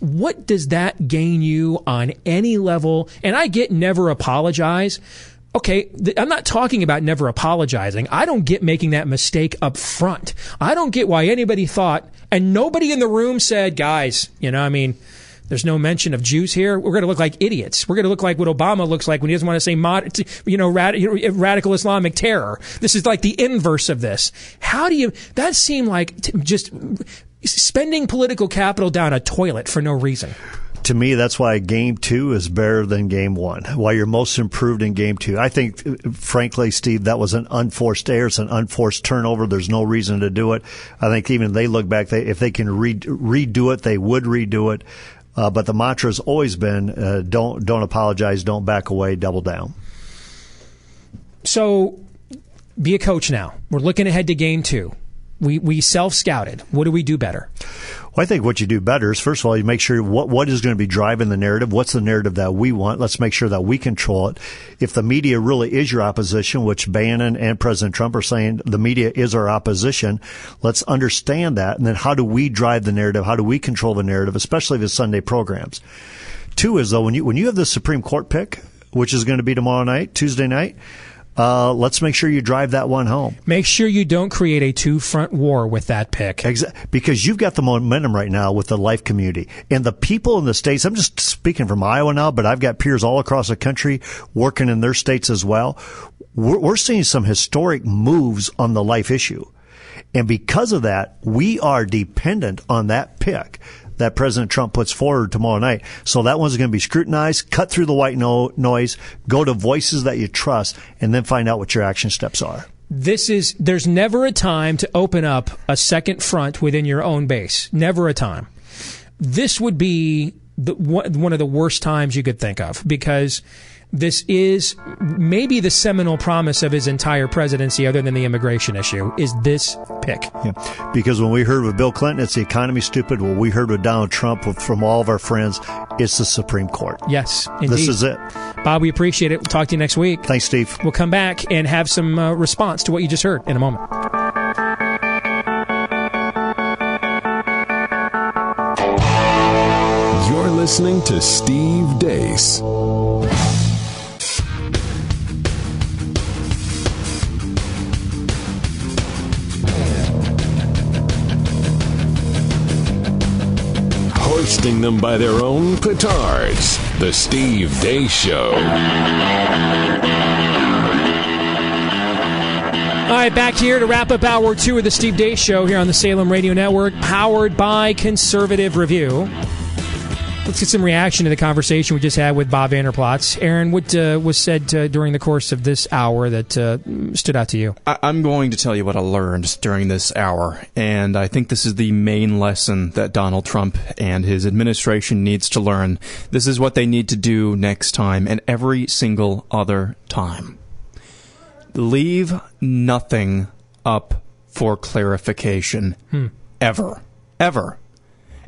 S1: what does that gain you on any level? And I get never apologize. Okay, th- I'm not talking about never apologizing. I don't get making that mistake up front. I don't get why anybody thought, and nobody in the room said, guys, you know, I mean, there's no mention of Jews here. We're going to look like idiots. We're going to look like what Obama looks like when he doesn't want to say mod, you know, rad, radical Islamic terror. This is like the inverse of this. How do you? That seemed like t- just spending political capital down a toilet for no reason.
S7: To me, that's why game two is better than game one. Why you're most improved in game two. I think, frankly, Steve, that was an unforced error. It's an unforced turnover. There's no reason to do it. I think even they look back, they, if they can re- redo it, they would redo it. Uh, but the mantra has always been: uh, don't don't apologize, don't back away, double down.
S1: So, be a coach now. We're looking ahead to game two. We we self scouted. What do we do better?
S7: Well, I think what you do better is first of all you make sure what what is going to be driving the narrative. What's the narrative that we want? Let's make sure that we control it. If the media really is your opposition, which Bannon and President Trump are saying the media is our opposition, let's understand that. And then how do we drive the narrative? How do we control the narrative, especially the Sunday programs? Two is though when you when you have the Supreme Court pick, which is going to be tomorrow night, Tuesday night. Uh, let's make sure you drive that one home.
S1: Make sure you don't create a two front war with that pick.
S7: Exa- because you've got the momentum right now with the life community and the people in the states. I'm just speaking from Iowa now, but I've got peers all across the country working in their states as well. We're, we're seeing some historic moves on the life issue. And because of that, we are dependent on that pick that President Trump puts forward tomorrow night. So that one's going to be scrutinized, cut through the white no- noise, go to voices that you trust, and then find out what your action steps are.
S1: This is there's never a time to open up a second front within your own base. Never a time. This would be the, one one of the worst times you could think of because this is maybe the seminal promise of his entire presidency, other than the immigration issue, is this pick.
S7: Yeah. Because when we heard with Bill Clinton, it's the economy stupid. When we heard with Donald Trump from all of our friends, it's the Supreme Court.
S1: Yes, indeed.
S7: This is it.
S1: Bob, we appreciate it. We'll talk to you next week.
S7: Thanks, Steve.
S1: We'll come back and have some uh, response to what you just heard in a moment.
S4: You're listening to Steve Deace. Hoisting them by their own petards. The Steve Deace Show.
S1: All right, back here to wrap up hour two of the Steve Deace Show here on the Salem Radio Network, powered by Conservative Review. Let's get some reaction to the conversation we just had with Bob Vander Plaats. Aaron, what uh, was said uh, during the course of this hour that uh, stood out to you?
S3: I- I'm going to tell you what I learned during this hour, and I think this is the main lesson that Donald Trump and his administration needs to learn. This is what they need to do next time and every single other time. Leave nothing up for clarification
S1: Hmm.
S3: ever. Ever.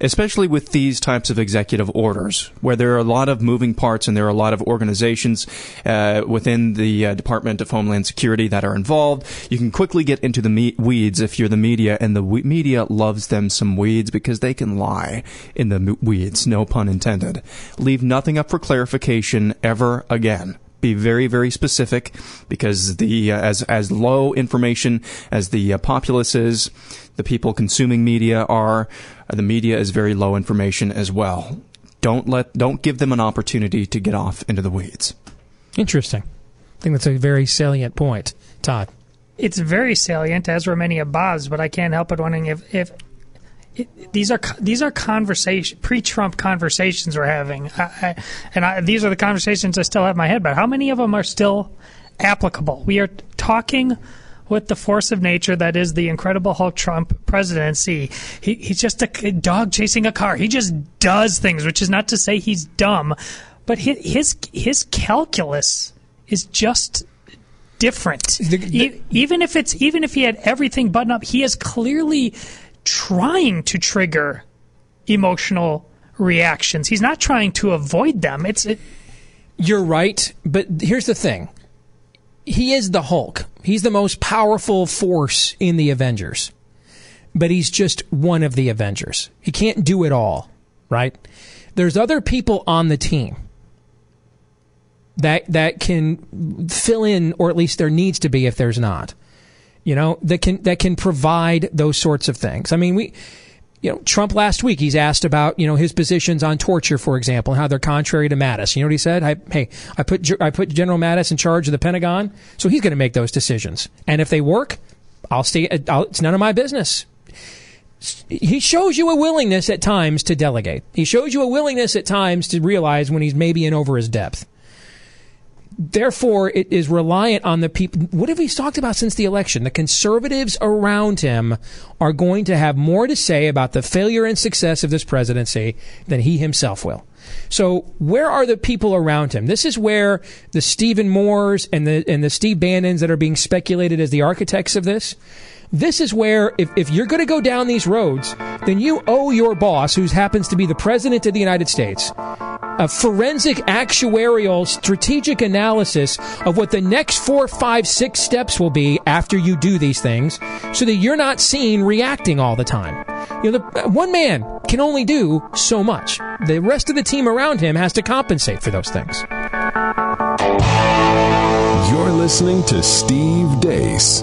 S3: Especially with these types of executive orders, where there are a lot of moving parts and there are a lot of organizations uh, within the uh, Department of Homeland Security that are involved. You can quickly get into the me- weeds if you're the media, and the we- media loves them some weeds because they can lie in the m- weeds, no pun intended. Leave nothing up for clarification ever again be very very specific because the uh, as as low information as the uh, populace is the people consuming media are Uh, the media is very low information as well don't let don't give them an opportunity to get off into the weeds
S1: Interesting. I think that's a very salient point. Todd.
S2: It's very salient, as were many of Bob's, but I can't help but wondering if, if it, these are these are conversation pre-Trump conversations we're having, I, I, and I, these are the conversations I still have in my head. But how many of them are still applicable? We are talking with the force of nature that is the Incredible Hulk Trump presidency. He, he's just a dog chasing a car. He just does things, which is not to say he's dumb, but his his, his calculus is just different. E- even if it's even if he had everything buttoned up, he is clearly trying to trigger emotional reactions. He's not trying to avoid them. It's it,
S1: You're right, but here's the thing. He is the Hulk. He's the most powerful force in the Avengers. But he's just one of the Avengers. He can't do it all, right? There's other people on the team that that can fill in or at least there needs to be if there's not. You know, that can that can provide those sorts of things. I mean, we you know, Trump last week, he's asked about, you know, his positions on torture, for example, and how they're contrary to Mattis. You know what he said? I, hey, I put, I put General Mattis in charge of the Pentagon, so he's going to make those decisions. And if they work, I'll stay, I'll, it's none of my business. He shows you a willingness at times to delegate. He shows you a willingness at times to realize when he's maybe in over his depth. Therefore, it is reliant on the people. What have we talked about since the election? The conservatives around him are going to have more to say about the failure and success of this presidency than he himself will. So, where are the people around him? This is where the Stephen Moores and the and the Steve Bannons that are being speculated as the architects of this. This is where, if, if you're going to go down these roads, then you owe your boss, who happens to be the president of the United States, a forensic actuarial strategic analysis of what the next four, five, six steps will be after you do these things so that you're not seen reacting all the time. You know, the, one man can only do so much. The rest of the team around him has to compensate for those things.
S4: You're listening to Steve Deace.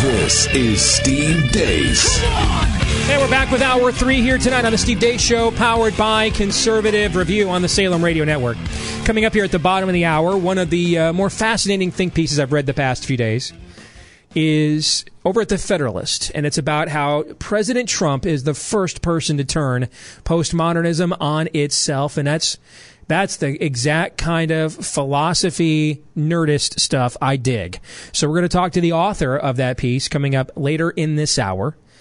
S4: This is Steve Deace.
S1: And we're back with hour three here tonight on the Steve Deace Show, powered by Conservative Review on the Salem Radio Network. Coming up here at the bottom of the hour, one of the uh, more fascinating think pieces I've read the past few days is over at the Federalist, and it's about how President Trump is the first person to turn postmodernism on itself, and that's that's the exact kind of philosophy nerdist stuff I dig. So we're going to talk to the author of that piece coming up later in this hour.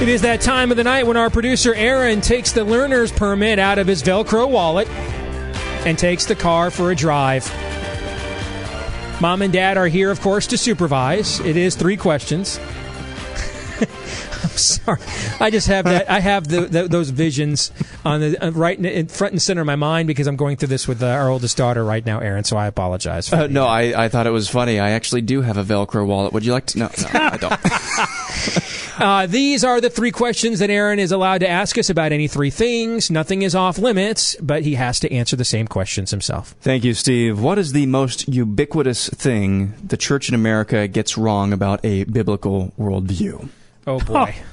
S1: It is that time of the night when our producer Aaron takes the learner's permit out of his Velcro wallet and takes the car for a drive. Mom and Dad are here, of course, to supervise. It is three questions. [laughs] Sorry. I just have that. I have the, the, those visions on the uh, right in, in, front and center of my mind because I'm going through this with uh, our oldest daughter right now, Aaron. So I apologize.
S3: Uh, no, I, I thought it was funny. I actually do have a Velcro wallet. Would you like to? No, no, I don't. [laughs] [laughs]
S1: uh, these are the three questions that Aaron is allowed to ask us about any three things. Nothing is off limits, but he has to answer the same questions himself.
S3: Thank you, Steve. What is the most ubiquitous thing the church in America gets wrong about a biblical worldview?
S1: Oh boy. [laughs]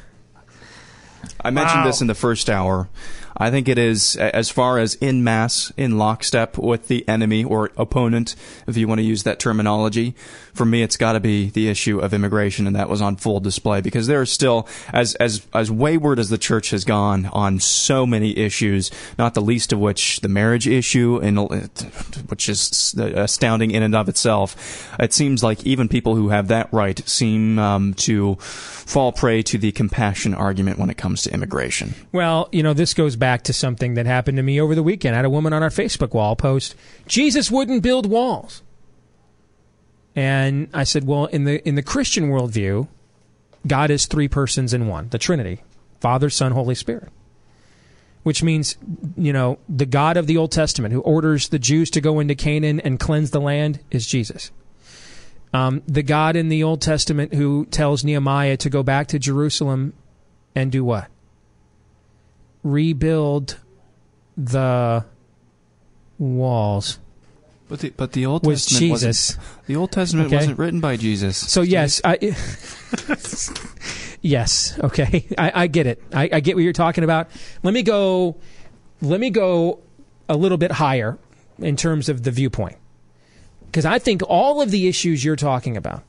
S3: I mentioned
S2: Wow.
S3: this in the first hour. I think it is as far as in mass, in lockstep with the enemy or opponent, if you want to use that terminology. For me, it's got to be the issue of immigration, and that was on full display because there are still, as as as wayward as the church has gone on so many issues, not the least of which the marriage issue, and which is astounding in and of itself. It seems like even people who have that right seem um, to fall prey to the compassion argument when it comes to immigration.
S1: Well, you know, this goes back to something that happened to me over the weekend. I had a woman on our Facebook wall post, Jesus wouldn't build walls. And I said, well, in the in the Christian worldview, God is three persons in one, the Trinity, Father, Son, Holy Spirit. Which means, you know, the God of the Old Testament who orders the Jews to go into Canaan and cleanse the land is Jesus. Um, the God in the Old Testament who tells Nehemiah to go back to Jerusalem and do what? Rebuild the walls.
S3: But the, but the Old
S1: Was
S3: Testament
S1: Jesus.
S3: wasn't the Old Testament
S1: Okay.
S3: wasn't written by Jesus.
S1: So yes, I, [laughs] yes, okay, I, I get it. I, I get what you're talking about. Let me go. Let me go a little bit higher in terms of the viewpoint, because I think all of the issues you're talking about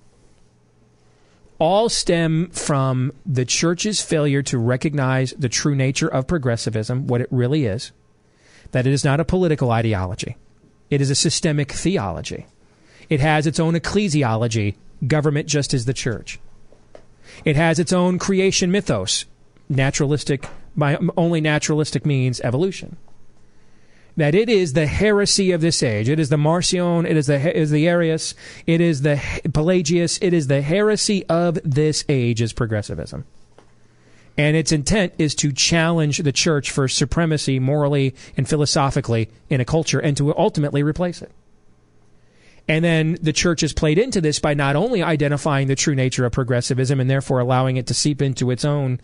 S1: all stem from the church's failure to recognize the true nature of progressivism, what it really is, that it is not a political ideology. It is a systemic theology. It has its own ecclesiology, government just as the church. It has its own creation mythos, naturalistic, by um, only naturalistic means evolution. That it is the heresy of this age. It is the Marcion. It is the it is the Arius. It is the Pelagius. It is the heresy of this age is progressivism. And its intent is to challenge the church for supremacy morally and philosophically in a culture and to ultimately replace it. And then the church has played into this by not only identifying the true nature of progressivism and therefore allowing it to seep into its own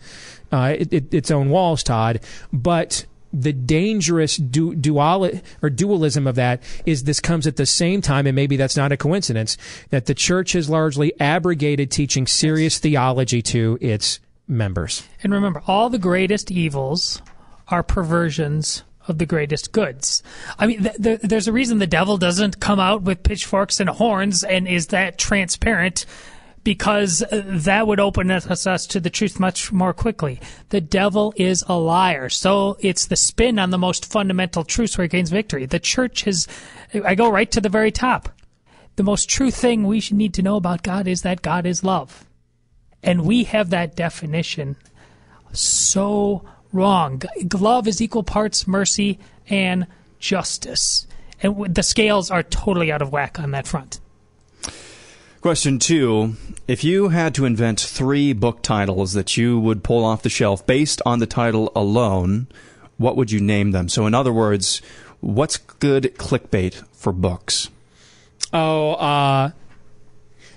S1: uh, it, it, its own walls, Todd, but the dangerous du- dual or dualism of that is this comes at the same time, and maybe that's not a coincidence, that the church has largely abrogated teaching serious theology to its members.
S2: And remember, all the greatest evils are perversions of the greatest goods. I mean, th- th- there's a reason the devil doesn't come out with pitchforks and horns and is that transparent because uh, that would open us, us to the truth much more quickly. The devil is a liar. So it's the spin on the most fundamental truths where he gains victory. The church has, I go right to the very top. The most true thing we should need to know about God is that God is love. And we have that definition so wrong. G- Love is equal parts mercy and justice. And the scales are totally out of whack on that front.
S3: Question two If you had to invent three book titles that you would pull off the shelf based on the title alone, what would you name them? So, in other words, what's good clickbait for books?
S1: Oh, uh,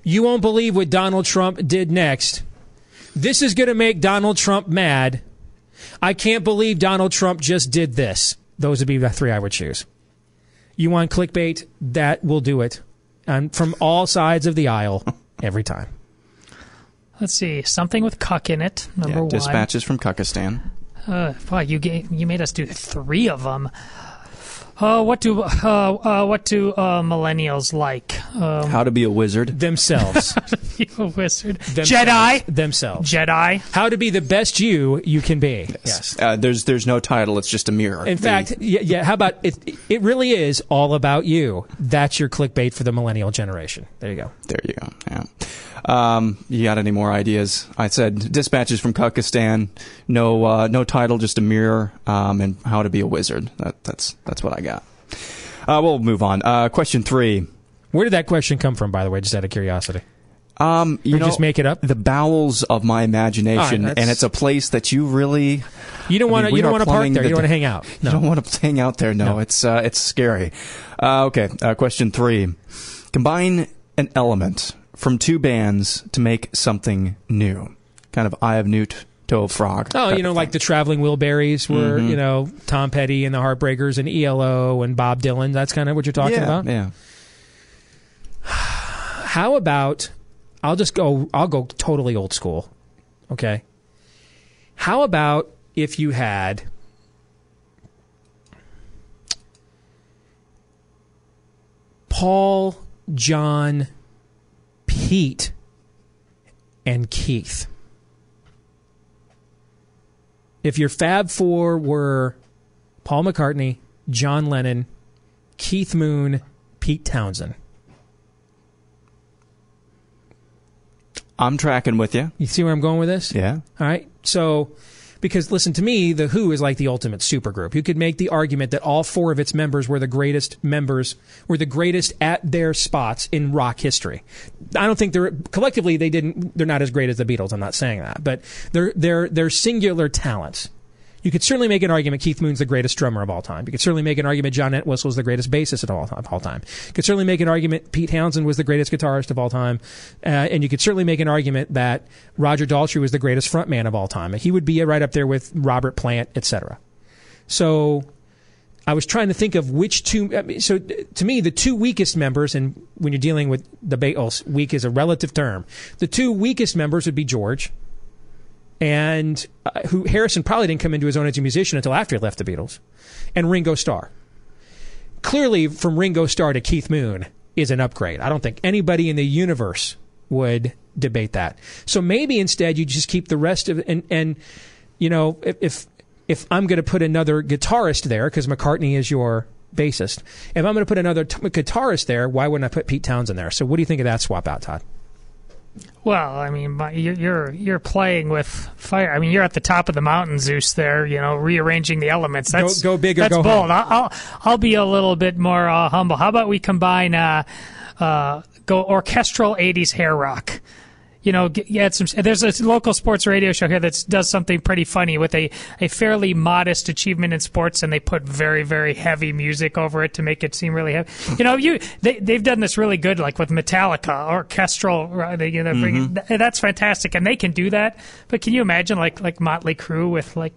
S1: you won't believe what Donald Trump did next. This is going to make Donald Trump mad. I can't believe Donald Trump just did this. Those would be the three I would choose. You want clickbait? That will do it. And from all sides of the aisle [laughs] every time.
S2: Let's see. Something with cuck in it. Number
S3: Yeah,
S2: one.
S3: dispatches from Cuckistan.
S2: Uh, wow, you gave, you made us do three of them. Uh, what do uh, uh, what do uh, millennials like? Um,
S3: How to be a wizard.
S1: Themselves. [laughs]
S2: you a wizard?
S1: Themselves.
S2: Jedi.
S1: Themselves.
S2: Jedi.
S1: How to be the best you you can be. Yes.
S3: Uh, there's there's no title. It's just a mirror.
S1: In
S3: The-
S1: fact, yeah, yeah. How about it? It really is all about you. That's your clickbait for the millennial generation. There you go.
S3: There you go. Yeah. Um, you got any more ideas? I said dispatches from Cuckistan. No, uh, no title, just a mirror, um, and how to be a wizard. That, that's that's what I got. Uh, we'll move on. Uh, question three.
S1: Where did that question come from, by the way? Just out of curiosity.
S3: Um, you know,
S1: just make it up?
S3: The bowels of my imagination,
S1: right,
S3: and it's a place that you really.
S1: You don't want to. You don't want to park there.
S3: the
S1: You don't want to hang out.
S3: You don't want to hang out there. No,
S1: No.
S3: it's uh, it's scary. Uh, okay, uh, question three: Combine an element from two bands to make something new. Kind of Eye of Newt to a frog.
S1: Oh, you know, like the Traveling Wilburys, were
S3: Mhm.
S1: you know Tom Petty and the Heartbreakers and ELO and Bob Dylan. That's kind of what you're talking
S3: yeah,
S1: about.
S3: Yeah. [sighs]
S1: How about I'll just go I'll go totally old school. Okay. How about if you had Paul, John, Pete, and Keith? If your Fab Four were Paul McCartney, John Lennon, Keith Moon, Pete Townshend.
S3: I'm tracking with you.
S1: You see where I'm going with this?
S3: Yeah.
S1: All right. So, because listen to me, the Who is like the ultimate supergroup. You could make the argument that all four of its members were the greatest members, were the greatest at their spots in rock history. I don't think they're collectively they didn't. They're not as great as the Beatles. I'm not saying that, but they're they're they're singular talents. You could certainly make an argument Keith Moon's the greatest drummer of all time. You could certainly make an argument John Entwistle is the greatest bassist of all, time. You could certainly make an argument Pete Townshend was the greatest guitarist of all time. Uh, and you could certainly make an argument that Roger Daltrey was the greatest frontman of all time. He would be right up there with Robert Plant, etc. So I was trying to think of which two. I mean, so to me, the two weakest members, and when you're dealing with the Beatles, weak is a relative term. The two weakest members would be George, and uh, who Harrison probably didn't come into his own as a musician until after he left the Beatles, and Ringo Starr. Clearly, from Ringo Starr to Keith Moon is an upgrade. I don't think anybody in the universe would debate that. So maybe instead you just keep the rest of and and you know if if, if I'm going to put another guitarist there because McCartney is your bassist, if I'm going to put another t- guitarist there, why wouldn't I put Pete Townshend there? So what do you think of that swap out, Todd?
S2: Well, I mean, you're you're you're playing with fire. I mean, you're at the top of the mountain, Zeus. There, you know, rearranging the elements.
S1: Go-
S2: That's
S1: go big or
S2: That's
S1: go
S2: bold.
S1: home.
S2: I'll, I'll I'll be a little bit more uh, humble. How about we combine uh, uh, go orchestral '80s hair rock? You know, get, get some. There's a local sports radio show here that does something pretty funny with a, a fairly modest achievement in sports, and they put very very heavy music over it to make it seem really heavy. You know, you they they've done this really good, like with Metallica, orchestral. You know, bring it- th- that's fantastic, and they can do that. But can you imagine like like Motley Crue with like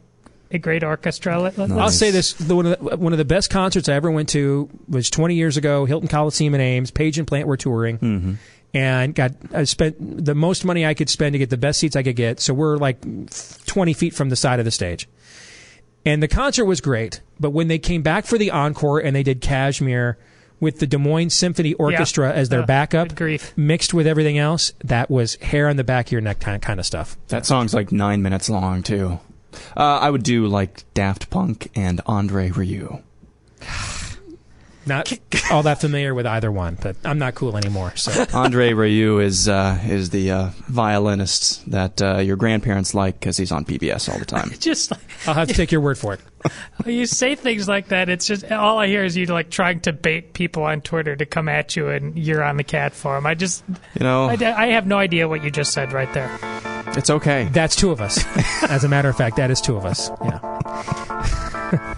S2: a great orchestra? Let- let-
S1: I'll say this: the, one, of the, one of the best concerts I ever went to was 20 years ago. Hilton Coliseum in Ames. Page and Plant were touring,
S3: Mm-hmm.
S1: And got I spent the most money I could spend to get the best seats I could get. So we're like 20 feet from the side of the stage, and the concert was great. But when they came back for the encore and they did Kashmir with the Des Moines Symphony Orchestra as their
S2: Uh,
S1: backup,
S2: grief.
S1: mixed with everything else, that was hair on the back of your neck kind of, kind of stuff.
S3: That song's like nine minutes long too. Uh, I would do like Daft Punk and Andre Rieu. [sighs] [sighs]
S1: Not [laughs] all that familiar with either one, but I'm not cool anymore. So [laughs]
S3: Andre Rieu is uh, is the uh, violinist that uh, your grandparents like because he's on PBS all the time. [laughs]
S2: Just
S1: I'll have to take your word for it.
S2: you say things like that. It's just all I hear is you like trying to bait people on Twitter to come at you, and you're on the cat forum. I just,
S3: You know,
S2: I, I have no idea what you just said right there.
S3: it's okay.
S1: That's two of us. As a matter of fact, that is two of us. Yeah.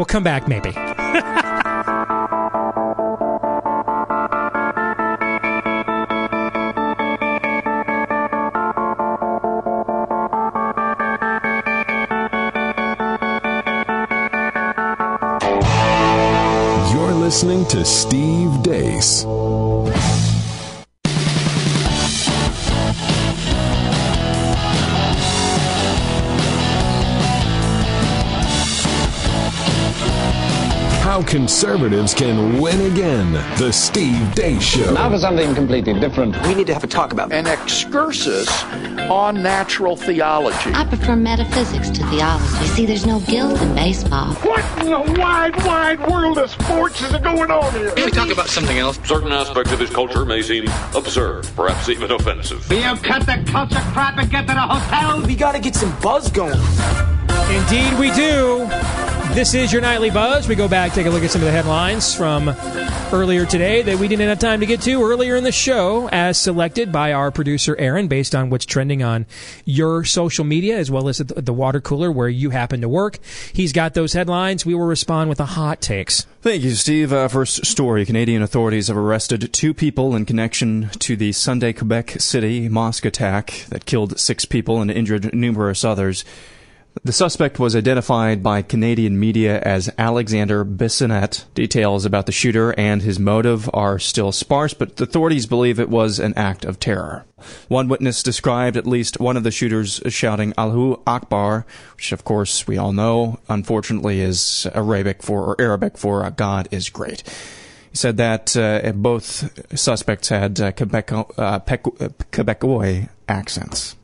S1: We'll come back maybe.
S4: You're listening to Steve Deace. How conservatives can win again. The Steve Deace Show.
S8: Now for something completely different.
S9: We need to have a talk about
S6: An excursus on natural theology.
S10: I prefer metaphysics to theology. See, there's no guilt in baseball.
S6: What in the wide, wide world of sports is going on here?
S9: Can we talk about something else?
S11: Certain aspects of his culture may seem absurd, perhaps even offensive.
S12: You cut the culture crap and get to the hotel?
S9: We gotta get some buzz going.
S1: Indeed, we do. This is your nightly buzz. We go back, take a look at some of the headlines from earlier today that we didn't have time to get to earlier in the show, as selected by our producer Aaron, based on what's trending on your social media as well as at the water cooler where you happen to work. He's got those headlines. We will respond with the hot takes.
S3: Thank you, Steve. Uh, first story Canadian authorities have arrested two people in connection to the Sunday Quebec City mosque attack that killed six people and injured numerous others. The suspect was identified by Canadian media as Alexander Bissonnette. Details about the shooter and his motive are still sparse, but the authorities believe it was an act of terror. One witness described at least one of the shooters shouting Allahu Akbar, which of course we all know, unfortunately is Arabic for, or Arabic for God is great. He said that uh, both suspects had uh, uh, uh, Quebecois accents.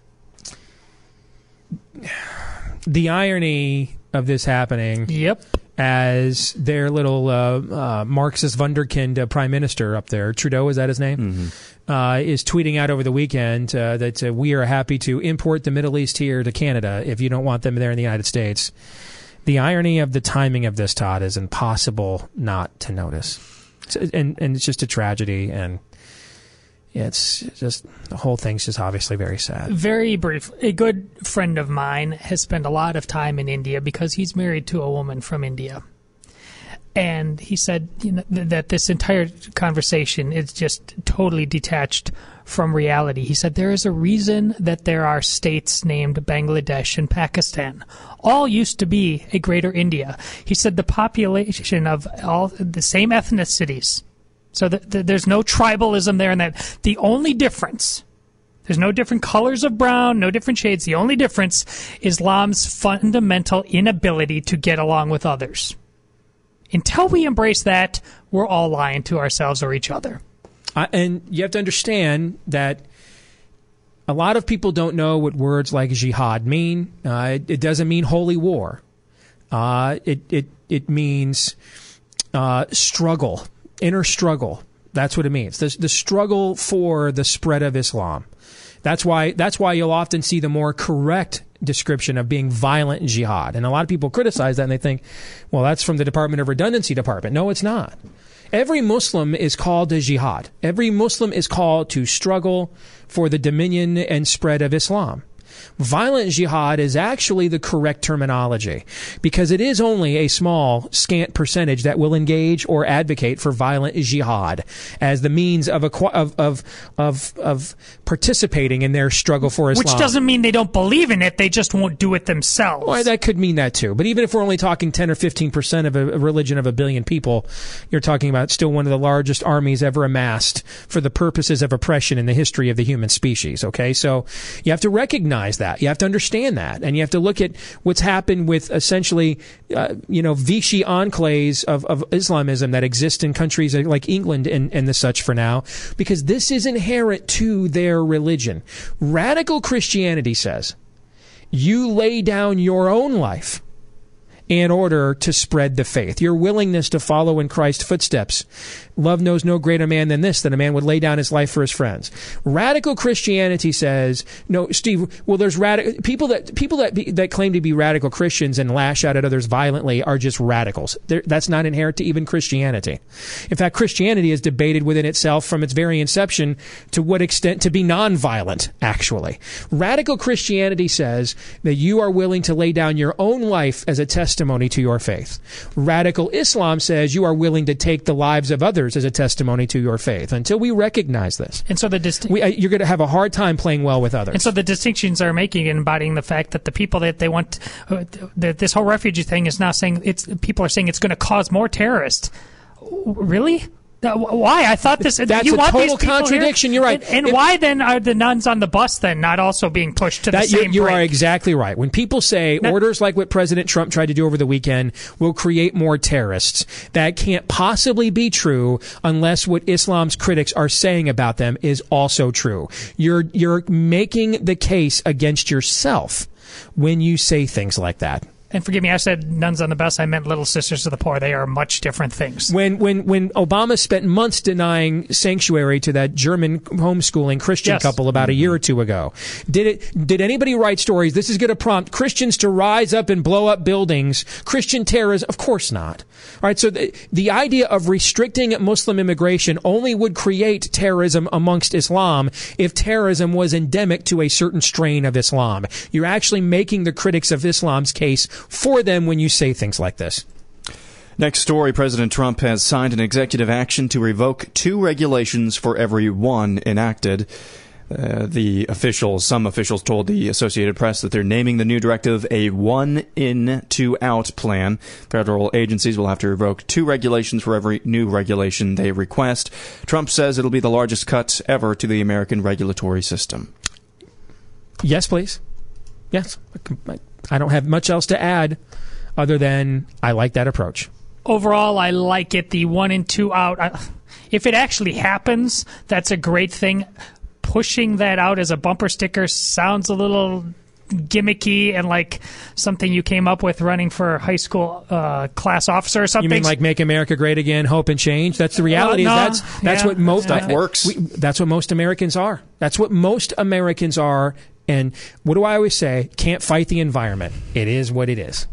S1: The irony of this happening.
S2: Yep.
S1: As their little uh, uh, Marxist wunderkind uh, prime minister up there, Trudeau, is that his name? Uh, is tweeting out over the weekend uh, that uh, we are happy to import the Middle East here to Canada if you don't want them there in the United States. The irony of the timing of this, Todd, is impossible not to notice. It's- and, and it's just a tragedy. And it's just, the whole thing's just obviously very sad.
S2: Very brief. A good friend of mine has spent a lot of time in India because he's married to a woman from India. And he said you know, th- that this entire conversation is just totally detached from reality. He said there is a reason that there are states named Bangladesh and Pakistan. All used to be a greater India. He said the population of all the same ethnicities. So th- th- there's no tribalism there, and that the only difference there's no different colors of brown, no different shades. The only difference is Islam's fundamental inability to get along with others. Until we embrace that, we're all lying to ourselves or each other.
S1: I, and you have to understand that a lot of people don't know what words like jihad mean. Uh, it, it doesn't mean holy war. Uh, it it it means uh, struggle, inner struggle. That's what it means. The, the struggle for the spread of Islam. That's why that's why you'll often see the more correct description of being violent jihad. And a lot of people criticize that and they think, well, that's from the Department of Redundancy Department. No, it's not. Every Muslim is called to jihad. Every Muslim is called to struggle for the dominion and spread of Islam. Violent jihad is actually the correct terminology because it is only a small, scant percentage that will engage or advocate for violent jihad as the means of acqu- of, of of of participating in their struggle for Islam.
S2: Which doesn't mean they don't believe in it, they just won't do it themselves.
S1: Well, that could mean that too. But even if we're only talking 10 or 15 percent of a, a religion of a billion people, you're talking about still one of the largest armies ever amassed for the purposes of oppression in the history of the human species. Okay, so you have to recognize that. You have to understand that, and you have to look at what's happened with essentially, uh, you know, Vichy enclaves of, of Islamism that exist in countries like England and, and the such for now, because this is inherent to their religion. Radical Christianity says you lay down your own life in order to spread the faith. Your willingness to follow in Christ's footsteps. Love knows no greater man than this, that a man would lay down his life for his friends. Radical Christianity says, no, Steve, well, there's radical, people that, people that, be, that claim to be radical Christians and lash out at others violently are just radicals. They're, that's not inherent to even Christianity. In fact, Christianity is debated within itself from its very inception to what extent to be nonviolent, actually. Radical Christianity says that you are willing to lay down your own life as a testimony to your faith. Radical Islam says you are willing to take the lives of others as a testimony to your faith. Until we recognize this,
S2: And so the dist-
S1: we, uh, you're going to have a hard time playing well with others.
S2: And so the distinctions are making and embodying the fact that the people that they want, uh, that this whole refugee thing is now saying it's people are saying it's going to cause more terrorists. Really? Wh- Why? I thought this.
S1: That's
S2: you
S1: a total
S2: people here?
S1: contradiction. You're right.
S2: And, and why then are the nuns on the bus then not also being pushed to the
S1: That you,
S2: same
S1: you
S2: brink?
S1: are exactly right. When people say orders like what President Trump tried to do over the weekend will create more terrorists, that can't possibly be true unless what Islam's critics are saying about them is also true. You're you're making the case against yourself when you say things like that.
S2: And forgive me, I said nuns on the bus. I meant little sisters of the poor. They are much different things.
S1: When when when Obama spent months denying sanctuary to that German homeschooling Christian
S2: Yes.
S1: couple about a year or two ago, did it did anybody write stories? This is going to prompt Christians to rise up and blow up buildings. Christian terrorism? Of course not. All right. So the the idea of restricting Muslim immigration only would create terrorism amongst Islam if terrorism was endemic to a certain strain of Islam. You're actually making the critics of Islam's case for them when you say things like this.
S3: Next story President Trump has signed an executive action to revoke two regulations for every one enacted. Uh, the officials, some officials told the Associated Press that they're naming the new directive a one in, two out plan. Federal agencies will have to revoke two regulations for every new regulation they request. Trump says it'll be the largest cut ever to the American regulatory system.
S1: Yes, please. Yes. I don't have much else to add other than I like that approach.
S2: Overall, I like it. The one and two out. If it actually happens, that's a great thing. Pushing that out as a bumper sticker sounds a little gimmicky and like something you came up with running for high school uh, class officer or something.
S1: You mean like make America great again, hope and change? That's the reality.
S2: Uh, no,
S1: that's that's
S2: yeah,
S1: what most
S2: yeah. Stuff
S3: works.
S1: we- that's what most Americans are. That's what most Americans are. And what do I always say? Can't fight the environment. It is what it is.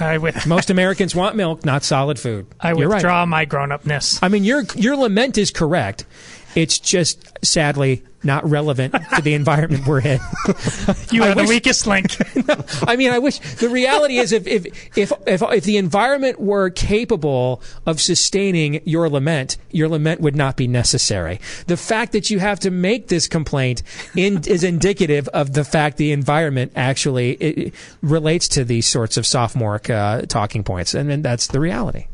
S2: I, with, [laughs]
S1: Most Americans want milk, not solid food.
S2: I
S1: You're right.
S2: withdraw my grown-upness.
S1: I mean, your your lament is correct. It's just sadly not relevant to the environment we're in.
S2: You are the weakest link. [laughs]
S1: I mean, I wish the reality is if, if if if if the environment were capable of sustaining your lament, your lament would not be necessary. The fact that you have to make this complaint in, is indicative of the fact the environment actually relates to these sorts of sophomoric uh, talking points, and, and that's the reality.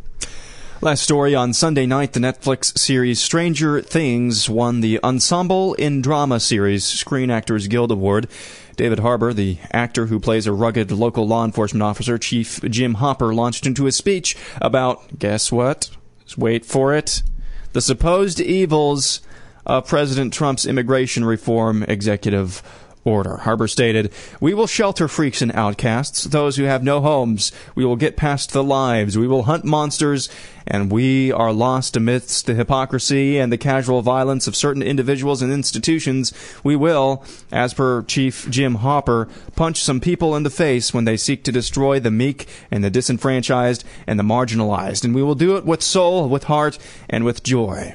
S3: Last story on Sunday night, the Netflix series Stranger Things won the Ensemble in Drama Series Screen Actors Guild Award. David Harbour, the actor who plays a rugged local law enforcement officer, Chief Jim Hopper, launched into a speech about, guess what? Just wait for it. The supposed evils of President Trump's immigration reform executive order. Harbour stated, We will shelter freaks and outcasts, those who have no homes. We will get past the lives. We will hunt monsters, and we are lost amidst the hypocrisy and the casual violence of certain individuals and institutions. We will, as per Chief Jim Hopper, punch some people in the face when they seek to destroy the meek and the disenfranchised and the marginalized. And we will do it with soul, with heart, and with joy.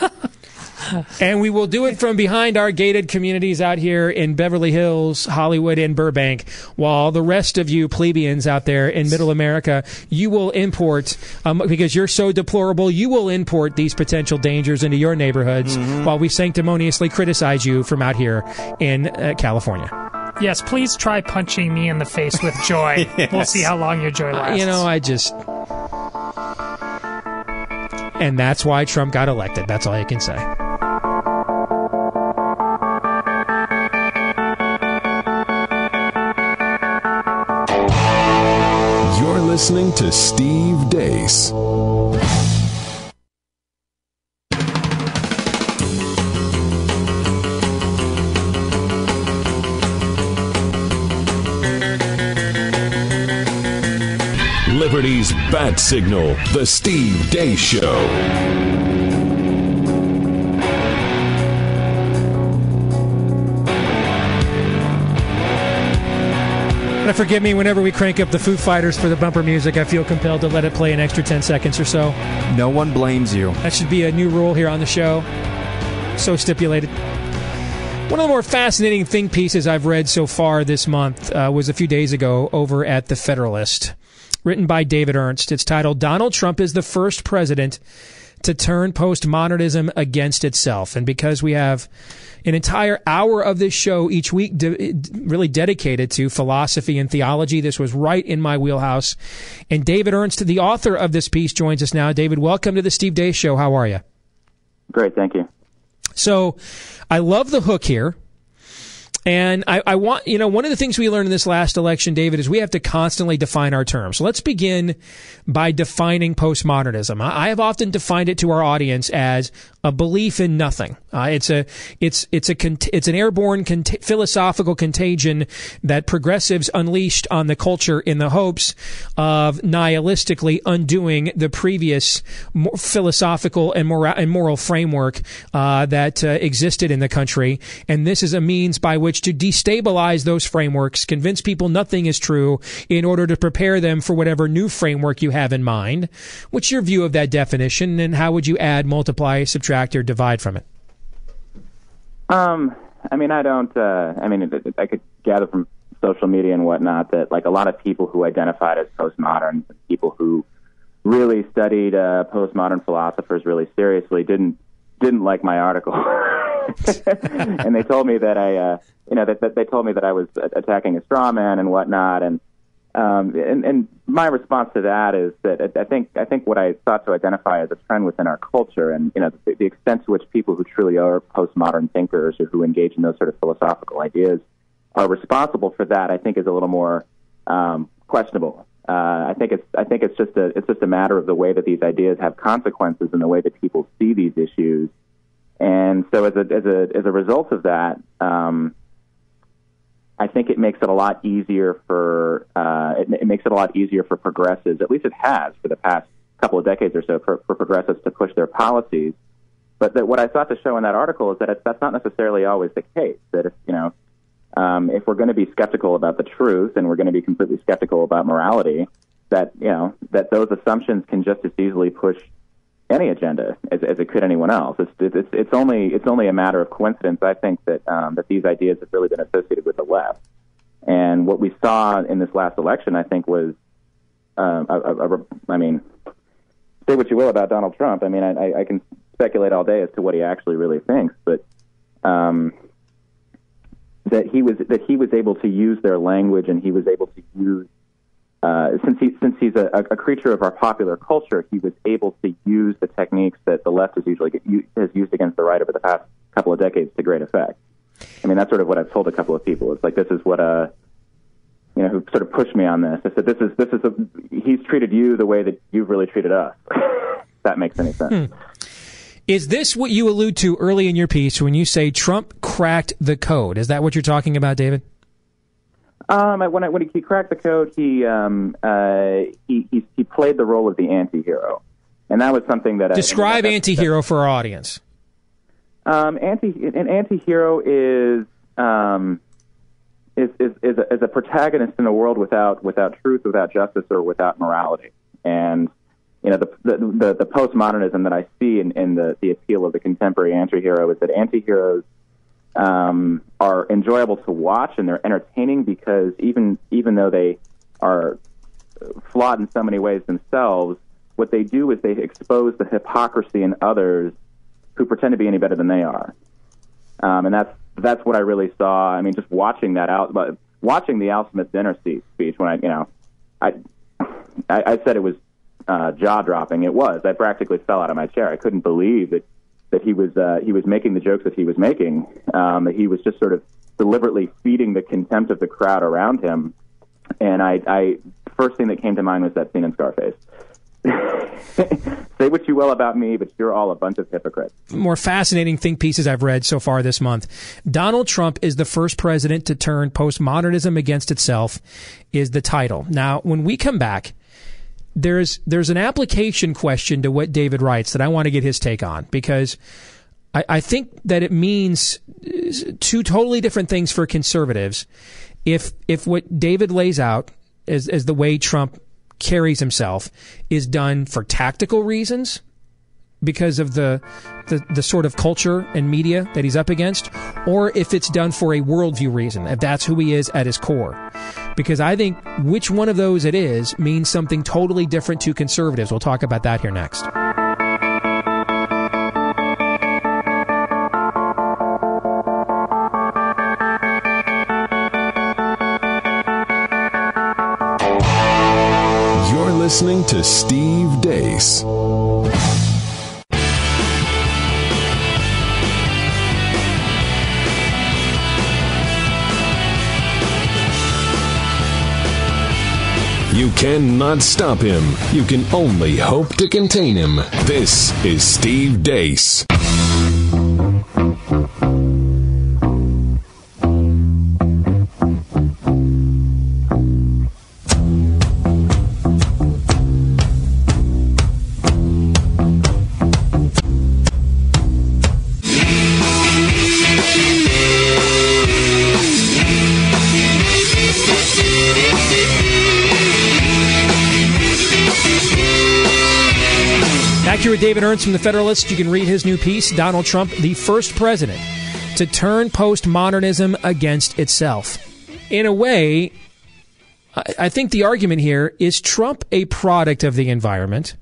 S3: [laughs]
S1: And we will do it from behind our gated communities out here in Beverly Hills, Hollywood, and Burbank, while the rest of you plebeians out there in middle America, you will import, um, because you're so deplorable, you will import these potential dangers into your neighborhoods while we sanctimoniously criticize you from out here in uh, California.
S2: Yes, please try punching me in the face with joy. [laughs] We'll see how long your joy lasts.
S1: You know, I just. And that's why Trump got elected. That's all I can say.
S4: Listening to Steve Deace. Liberty's bat signal, The Steve Deace Show.
S1: Forgive me, whenever we crank up the Foo Fighters for the bumper music, I feel compelled to let it play an extra 10 seconds or so.
S3: No one blames you.
S1: That should be a new rule here on the show. So stipulated. One of the more fascinating think pieces I've read so far this month uh, was a few days ago over at The Federalist, written by David Ernst. It's titled Donald Trump is the first president to turn postmodernism against itself. And because we have an entire hour of this show each week de- really dedicated to philosophy and theology, this was right in my wheelhouse. And David Ernst, the author of this piece, joins us now. David, welcome to the Steve Deace Show. How are you?
S13: Great, thank you.
S1: So I love the hook here. And I, I, want, you know, one of the things we learned in this last election, David, is we have to constantly define our terms. So let's begin by defining postmodernism. I have often defined it to our audience as a belief in nothing. Uh, it's a, it's, it's a, it's an airborne cont- philosophical contagion that progressives unleashed on the culture in the hopes of nihilistically undoing the previous philosophical and moral, and moral framework uh, that uh, existed in the country. And this is a means by which to destabilize those frameworks, convince people nothing is true in order to prepare them for whatever new framework you have in mind. What's your view of that definition and how would you add, multiply, subtract, or divide from it?
S13: Um, I mean, I don't, uh, I mean, I could gather from social media and whatnot that like a lot of people who identified as postmoderns, people who really studied uh, postmodern philosophers really seriously didn't didn't like my article. [laughs] and they told me that I, uh, you know, that, that they told me that I was attacking a straw man and whatnot. And, um, and, and my response to that is that I think, I think what I sought to identify as a trend within our culture and, you know, the, the extent to which people who truly are postmodern thinkers or who engage in those sort of philosophical ideas are responsible for that, I think is a little more, um, questionable. Uh, I think it's I think it's just a it's just a matter of the way that these ideas have consequences and the way that people see these issues. And so as a as a as a result of that, um, I think it makes it a lot easier for uh, it, it, makes it a lot easier for progressives. At least it has for the past couple of decades or so for, for progressives to push their policies. But that what I thought to show in that article is that it's, that's not necessarily always the case. That if you know um, if we're going to be skeptical about the truth and we're going to be completely skeptical about morality, that you know that those assumptions can just as easily push any agenda as, as it could anyone else. It's, it's it's only it's only a matter of coincidence, I think, that um, that these ideas have really been associated with the left. And what we saw in this last election, I think, was uh, a, a, a, I mean, say what you will about Donald Trump. I mean, I, I can speculate all day as to what he actually really thinks, but um, that he was that he was able to use their language and he was able to use uh, since he since he's a, a, creature of our popular culture, he was able to use the techniques that the left has usually has used against the right over the past couple of decades to great effect. I mean, that's sort of what I've told a couple of people. It's like this is what uh you know who sort of pushed me on this. I said this is this is a, he's treated you the way that you've really treated us. [laughs] that makes any sense.
S1: Hmm. Is this what you allude to early in your piece when you say Trump cracked the code? Is that what you're talking about, David?
S13: Um, when I, when he cracked the code, he um, uh, he, he he played the role of the anti-hero, and that was something that
S1: describe
S13: I,
S1: anti-hero for our audience.
S13: Um, anti an anti-hero is um, is is is a, is a protagonist in a world without without truth, without justice, or without morality, and you know, the, the, the, postmodernism that I see in, in the, the appeal of the contemporary antihero is that antiheroes um, are enjoyable to watch and they're entertaining because even even though they are flawed in so many ways themselves, what they do is they expose the hypocrisy in others who pretend to be any better than they are. Um, and that's that's what I really saw. I mean, just watching that out, but watching the Al Smith dinner speech when I, you know, I I, I said it was uh, jaw dropping. It was. I practically fell out of my chair. I couldn't believe that that he was uh, he was making the jokes that he was making. Um, that he was just sort of deliberately feeding the contempt of the crowd around him. And I, I first thing that came to mind was that scene in Scarface. [laughs] Say what you will about me, but you're all a bunch of hypocrites.
S1: More fascinating think pieces I've read so far this month. Donald Trump is the first president to turn postmodernism against itself, is the title. Now, when we come back, there's there's an application question to what David writes that I want to get his take on because I, I think that it means uh, two totally different things for conservatives. If if what David lays out as as the way Trump carries himself is done for tactical reasons because of the, the the sort of culture and media that he's up against, or if it's done for a worldview reason, if that's who he is at his core. Because I think which one of those it is means something totally different to conservatives. We'll talk about that here next.
S4: You're listening to Steve Deace. You cannot stop him. You can only hope to contain him. This is Steve
S1: Deace. David Ernst from the Federalist. You can read his new piece, Donald Trump, the first president to turn postmodernism against itself. In a way, I think the argument here is Trump a product of the environment,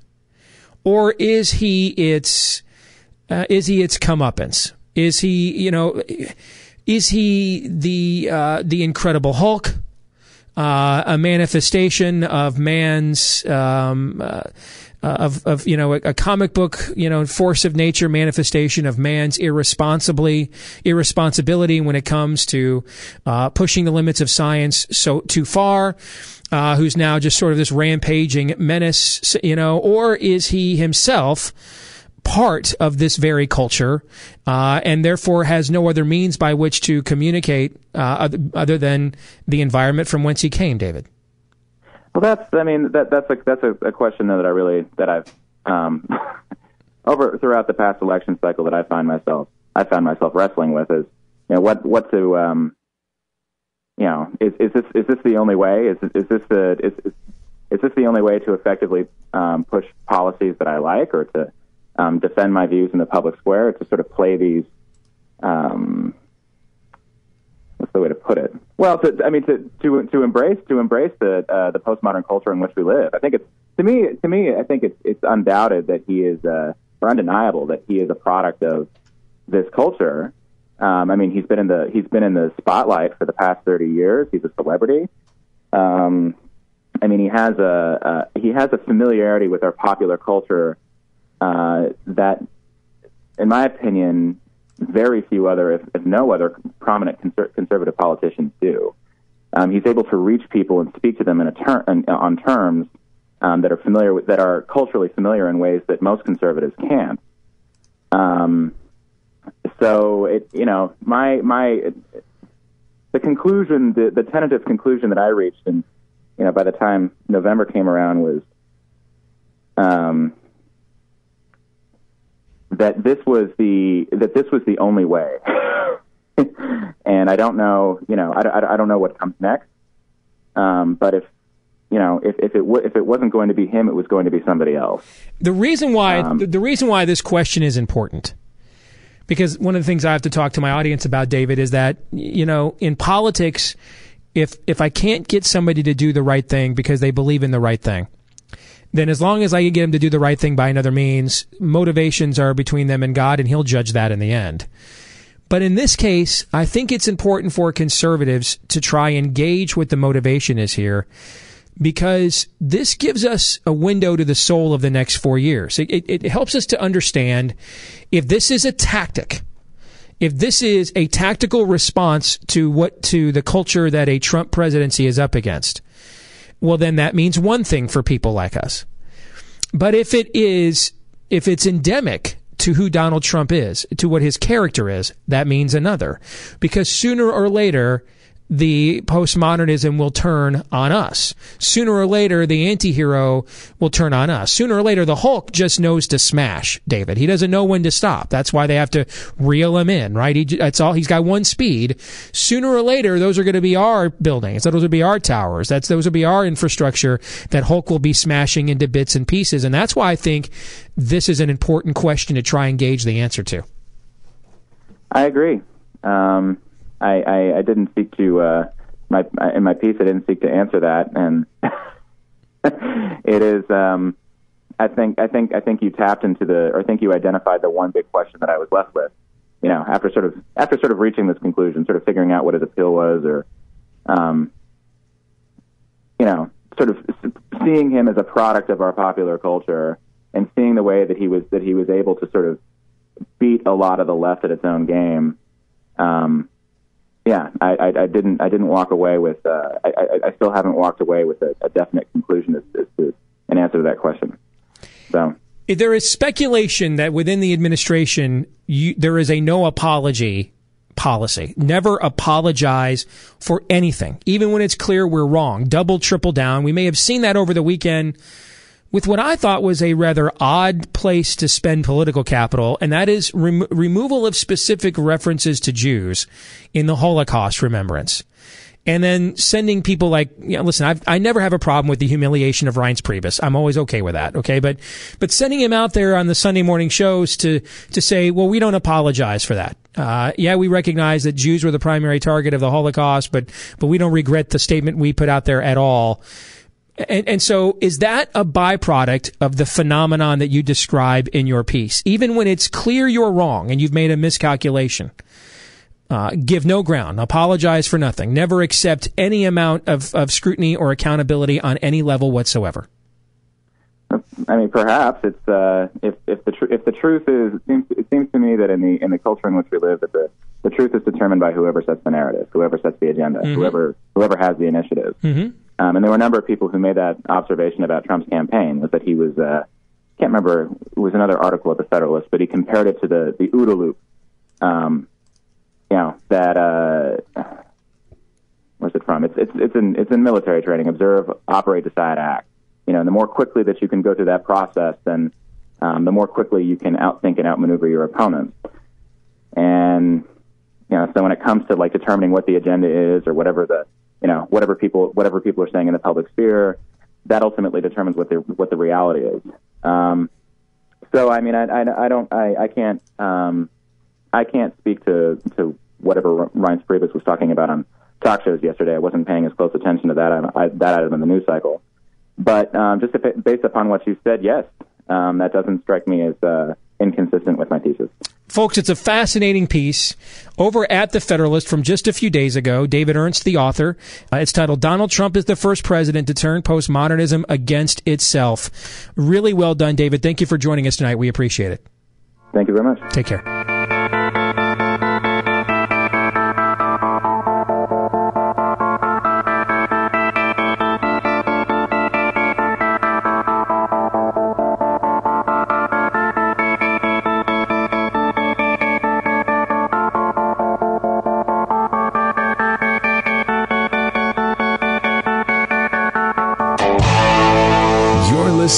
S1: or is he its uh, is he its comeuppance? Is he you know is he the uh, the Incredible Hulk? Uh, a manifestation of man's um, uh, of of you know a, a comic book you know force of nature manifestation of man's irresponsibly irresponsibility when it comes to uh, pushing the limits of science so too far. Uh, who's now just sort of this rampaging menace, you know, or is he himself part of this very culture, uh, and therefore has no other means by which to communicate uh, other, other than the environment from whence he came, David?
S13: Well, that's I mean that that's a that's a, a question though that I really that I've um, [laughs] over throughout the past election cycle that I find myself I found myself wrestling with is you know what what to um, you know is is this is this the only way is is this the is is, is this the only way to effectively um, push policies that I like or to um, defend my views in the public square or to sort of play these um, what's the way to put it? Well, to, I mean, to to to embrace to embrace the uh, the postmodern culture in which we live. I think it's to me to me I think it's it's undoubted that he is uh, or undeniable that he is a product of this culture. Um, I mean, he's been in the he's been in the spotlight for the past thirty years. He's a celebrity. Um, I mean, he has a, a he has a familiarity with our popular culture uh, that, in my opinion, very few other, if, if no other, prominent conser- conservative politicians do. Um, he's able to reach people and speak to them in a ter- in, on terms um, that are familiar with, that are culturally familiar in ways that most conservatives can't. Um, so it, you know, my my the conclusion, the, the tentative conclusion that I reached, and you know, by the time November came around, was um, that this was the that this was the only way. [laughs] and I don't know, you know, I, I, I don't know what comes next. Um, but if you know, if, if it w- if it wasn't going to be him, it was going to be somebody else.
S1: The reason why um, the, the reason why this question is important because one of the things I have to talk to my audience about, David, is that you know in politics, if if I can't get somebody to do the right thing because they believe in the right thing, then as long as I can get him to do the right thing by another means, motivations are between them and God, and He'll judge that in the end. But in this case, I think it's important for conservatives to try and gauge what the motivation is here because this gives us a window to the soul of the next four years. It, it, it, helps us to understand if this is a tactic, if this is a tactical response to what to the culture that a Trump presidency is up against. Well, then that means one thing for people like us. But if it is, if it's endemic to who Donald Trump is, to what his character is, that means another. Because sooner or later, the postmodernism will turn on us. Sooner or later, the anti-hero will turn on us. Sooner or later, the Hulk just knows to smash David. He doesn't know when to stop. That's why they have to reel him in, right? He, that's all. He's got one speed. Sooner or later, those are going to be our buildings. Those will be our towers. That's those will be our infrastructure that Hulk will be smashing into bits and pieces. And that's why I think this is an important question to try and gauge the answer to.
S13: I agree. Um, I, I, I didn't seek to uh, my in my piece. I didn't seek to answer that, and [laughs] it is. Um, I think I think I think you tapped into the, or I think you identified the one big question that I was left with. You know, after sort of after sort of reaching this conclusion, sort of figuring out what his appeal was, or um, you know, sort of seeing him as a product of our popular culture, and seeing the way that he was that he was able to sort of beat a lot of the left at its own game. Um, yeah, I, I, I didn't I didn't walk away with uh, I, I, still haven't walked away with a, a definite conclusion as, as to an answer to that question. So
S1: there is speculation that within the administration you, there is a no apology policy. Never apologize for anything, even when it's clear we're wrong. Double, triple down. We may have seen that over the weekend with what I thought was a rather odd place to spend political capital, and that is rem- removal of specific references to Jews in the Holocaust remembrance. And then sending people like, you know, listen, I've, I never have a problem with the humiliation of Reince Priebus. I'm always okay with that. Okay. But, but sending him out there on the Sunday morning shows to, to say, well, we don't apologize for that. Uh, yeah, we recognize that Jews were the primary target of the Holocaust, but, but we don't regret the statement we put out there at all. And, and so is that a byproduct of the phenomenon that you describe in your piece? Even when it's clear you're wrong and you've made a miscalculation, uh, give no ground, apologize for nothing, never accept any amount of, of scrutiny or accountability on any level whatsoever.
S13: I mean, perhaps it's uh, if if the tr- if the truth is it seems it seems to me that in the in the culture in which we live that the the truth is determined by whoever sets the narrative, whoever sets the agenda,
S1: Mhm.
S13: whoever whoever has the initiative.
S1: Mm-hmm.
S13: Um, and there were a number of people who made that observation about Trump's campaign was that he was uh, can't remember it was another article at the Federalist, but he compared it to the the OODA loop. Um, you know that uh, where's it from? It's it's it's in it's in military training. Observe, operate, decide, act. You know, and the more quickly that you can go through that process, then um, the more quickly you can outthink and outmaneuver your opponent. And you know, so when it comes to like determining what the agenda is or whatever the you know whatever people whatever people are saying in the public sphere, that ultimately determines what the what the reality is. Um, so I mean, I, I, I don't I, I can't um, I can't speak to to whatever Ryan Priebus was talking about on talk shows yesterday. I wasn't paying as close attention to that I, that item in the news cycle. But um, just based upon what you said, yes, um, that doesn't strike me as uh, inconsistent with my thesis.
S1: Folks, it's a fascinating piece over at the Federalist from just a few days ago. David Ernst, the author. Uh, it's titled Donald Trump is the first president to turn postmodernism against itself. Really well done, David. Thank you for joining us tonight. We appreciate it.
S13: Thank you very much.
S1: Take care.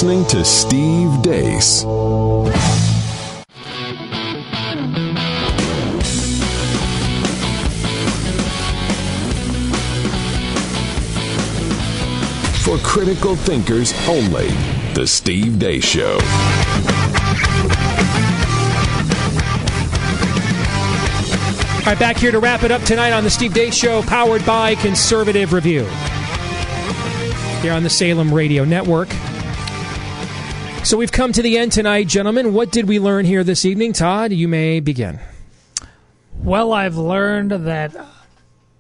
S4: Listening to Steve Deace. For critical thinkers only, The Steve Deace Show.
S1: All right, back here to wrap it up tonight on the Steve Deace Show, powered by Conservative Review. Here on the Salem Radio Network. So we've come to the end tonight, gentlemen. What did we learn here this evening? Todd, you may begin.
S2: Well, I've learned that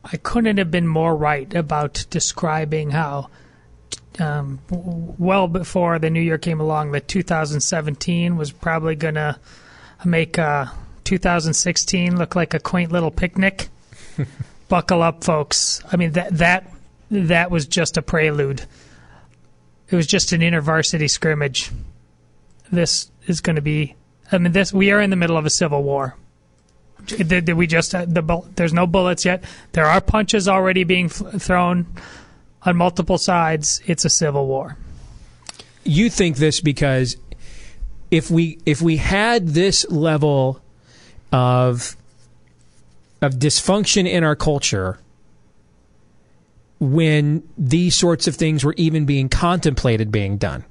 S2: I couldn't have been more right about describing how, um, well before the new year came along, that 2017 was probably going to make uh, 2016 look like a quaint little picnic. [laughs] Buckle up, folks. I mean that that that was just a prelude. It was just an intervarsity scrimmage. This is going to be. I mean, this we are in the middle of a civil war. Did, did we just uh, the there's no bullets yet? There are punches already being thrown on multiple sides. It's a civil war.
S1: You think this because if we if we had this level of of dysfunction in our culture when these sorts of things were even being contemplated being done.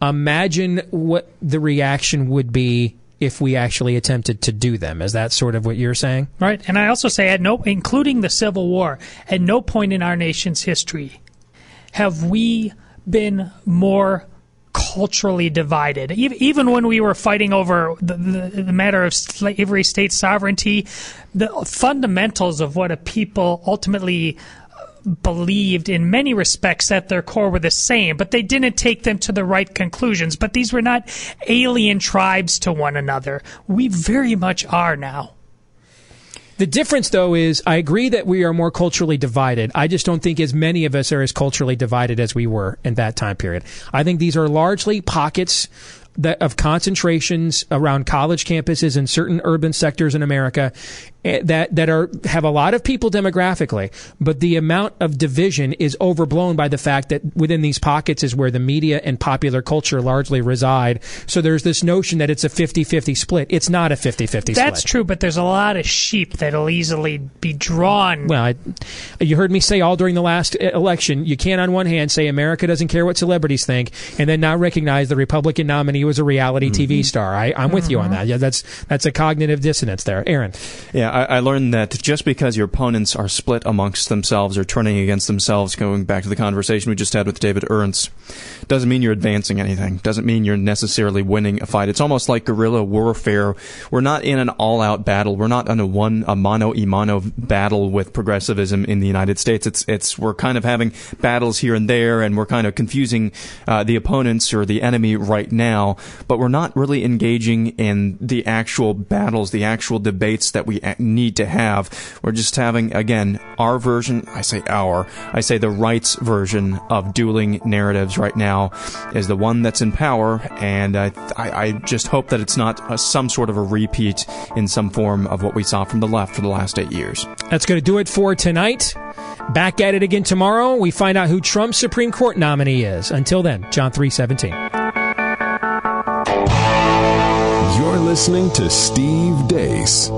S1: Imagine what the reaction would be if we actually attempted to do them. Is that sort of what you're saying?
S2: Right. And I also say at no including the Civil War, at no point in our nation's history have we been more culturally divided. Even when we were fighting over the, the, the matter of slavery, state sovereignty, the fundamentals of what a people ultimately believed in many respects at their core were the same, but they didn't take them to the right conclusions. But these were not alien tribes to one another. We very much are now.
S1: The difference, though, is I agree that we are more culturally divided. I just don't think as many of us are as culturally divided as we were in that time period. I think these are largely pockets that, of concentrations around college campuses in certain urban sectors in America Eh, that that are have a lot of people demographically, but the amount of division is overblown by the fact that within these pockets is where the media and popular culture largely reside. So there's this notion that it's a 50-50 split. It's not a 50-50 split.
S2: That's true, but there's a lot of sheep that'll easily be drawn.
S1: Well, I, you heard me say all during the last e- election, you can't on one hand say America doesn't care what celebrities think, and then not recognize the Republican nominee was a reality TV mm-hmm. star. I, I'm with you on mm-hmm. that. Yeah, that's that's a cognitive dissonance there, Aaron.
S3: Yeah, I, learned that just because your opponents are split amongst themselves or turning against themselves, going back to the conversation we just had with David Ernst, doesn't mean you're advancing anything. Doesn't mean you're necessarily winning a fight. It's almost like guerrilla warfare. We're not in an all-out battle. We're not in a one a mano a mano battle with progressivism in the United States. It's it's we're kind of having battles here and there, and we're kind of confusing uh, the opponents or the enemy right now. But we're not really engaging in the actual battles, the actual debates that we need to have. We're just having again our version. I say our. I say the rights version of dueling narratives right now is the one that's in power, and I I, I just hope that it's not uh some sort of a repeat in some form of what we saw from the left for the last eight years.
S1: That's going to do it for tonight. Back at it again tomorrow. We find out who Trump's Supreme Court nominee is. Until then, John three seventeen.
S4: You're listening to Steve Deace.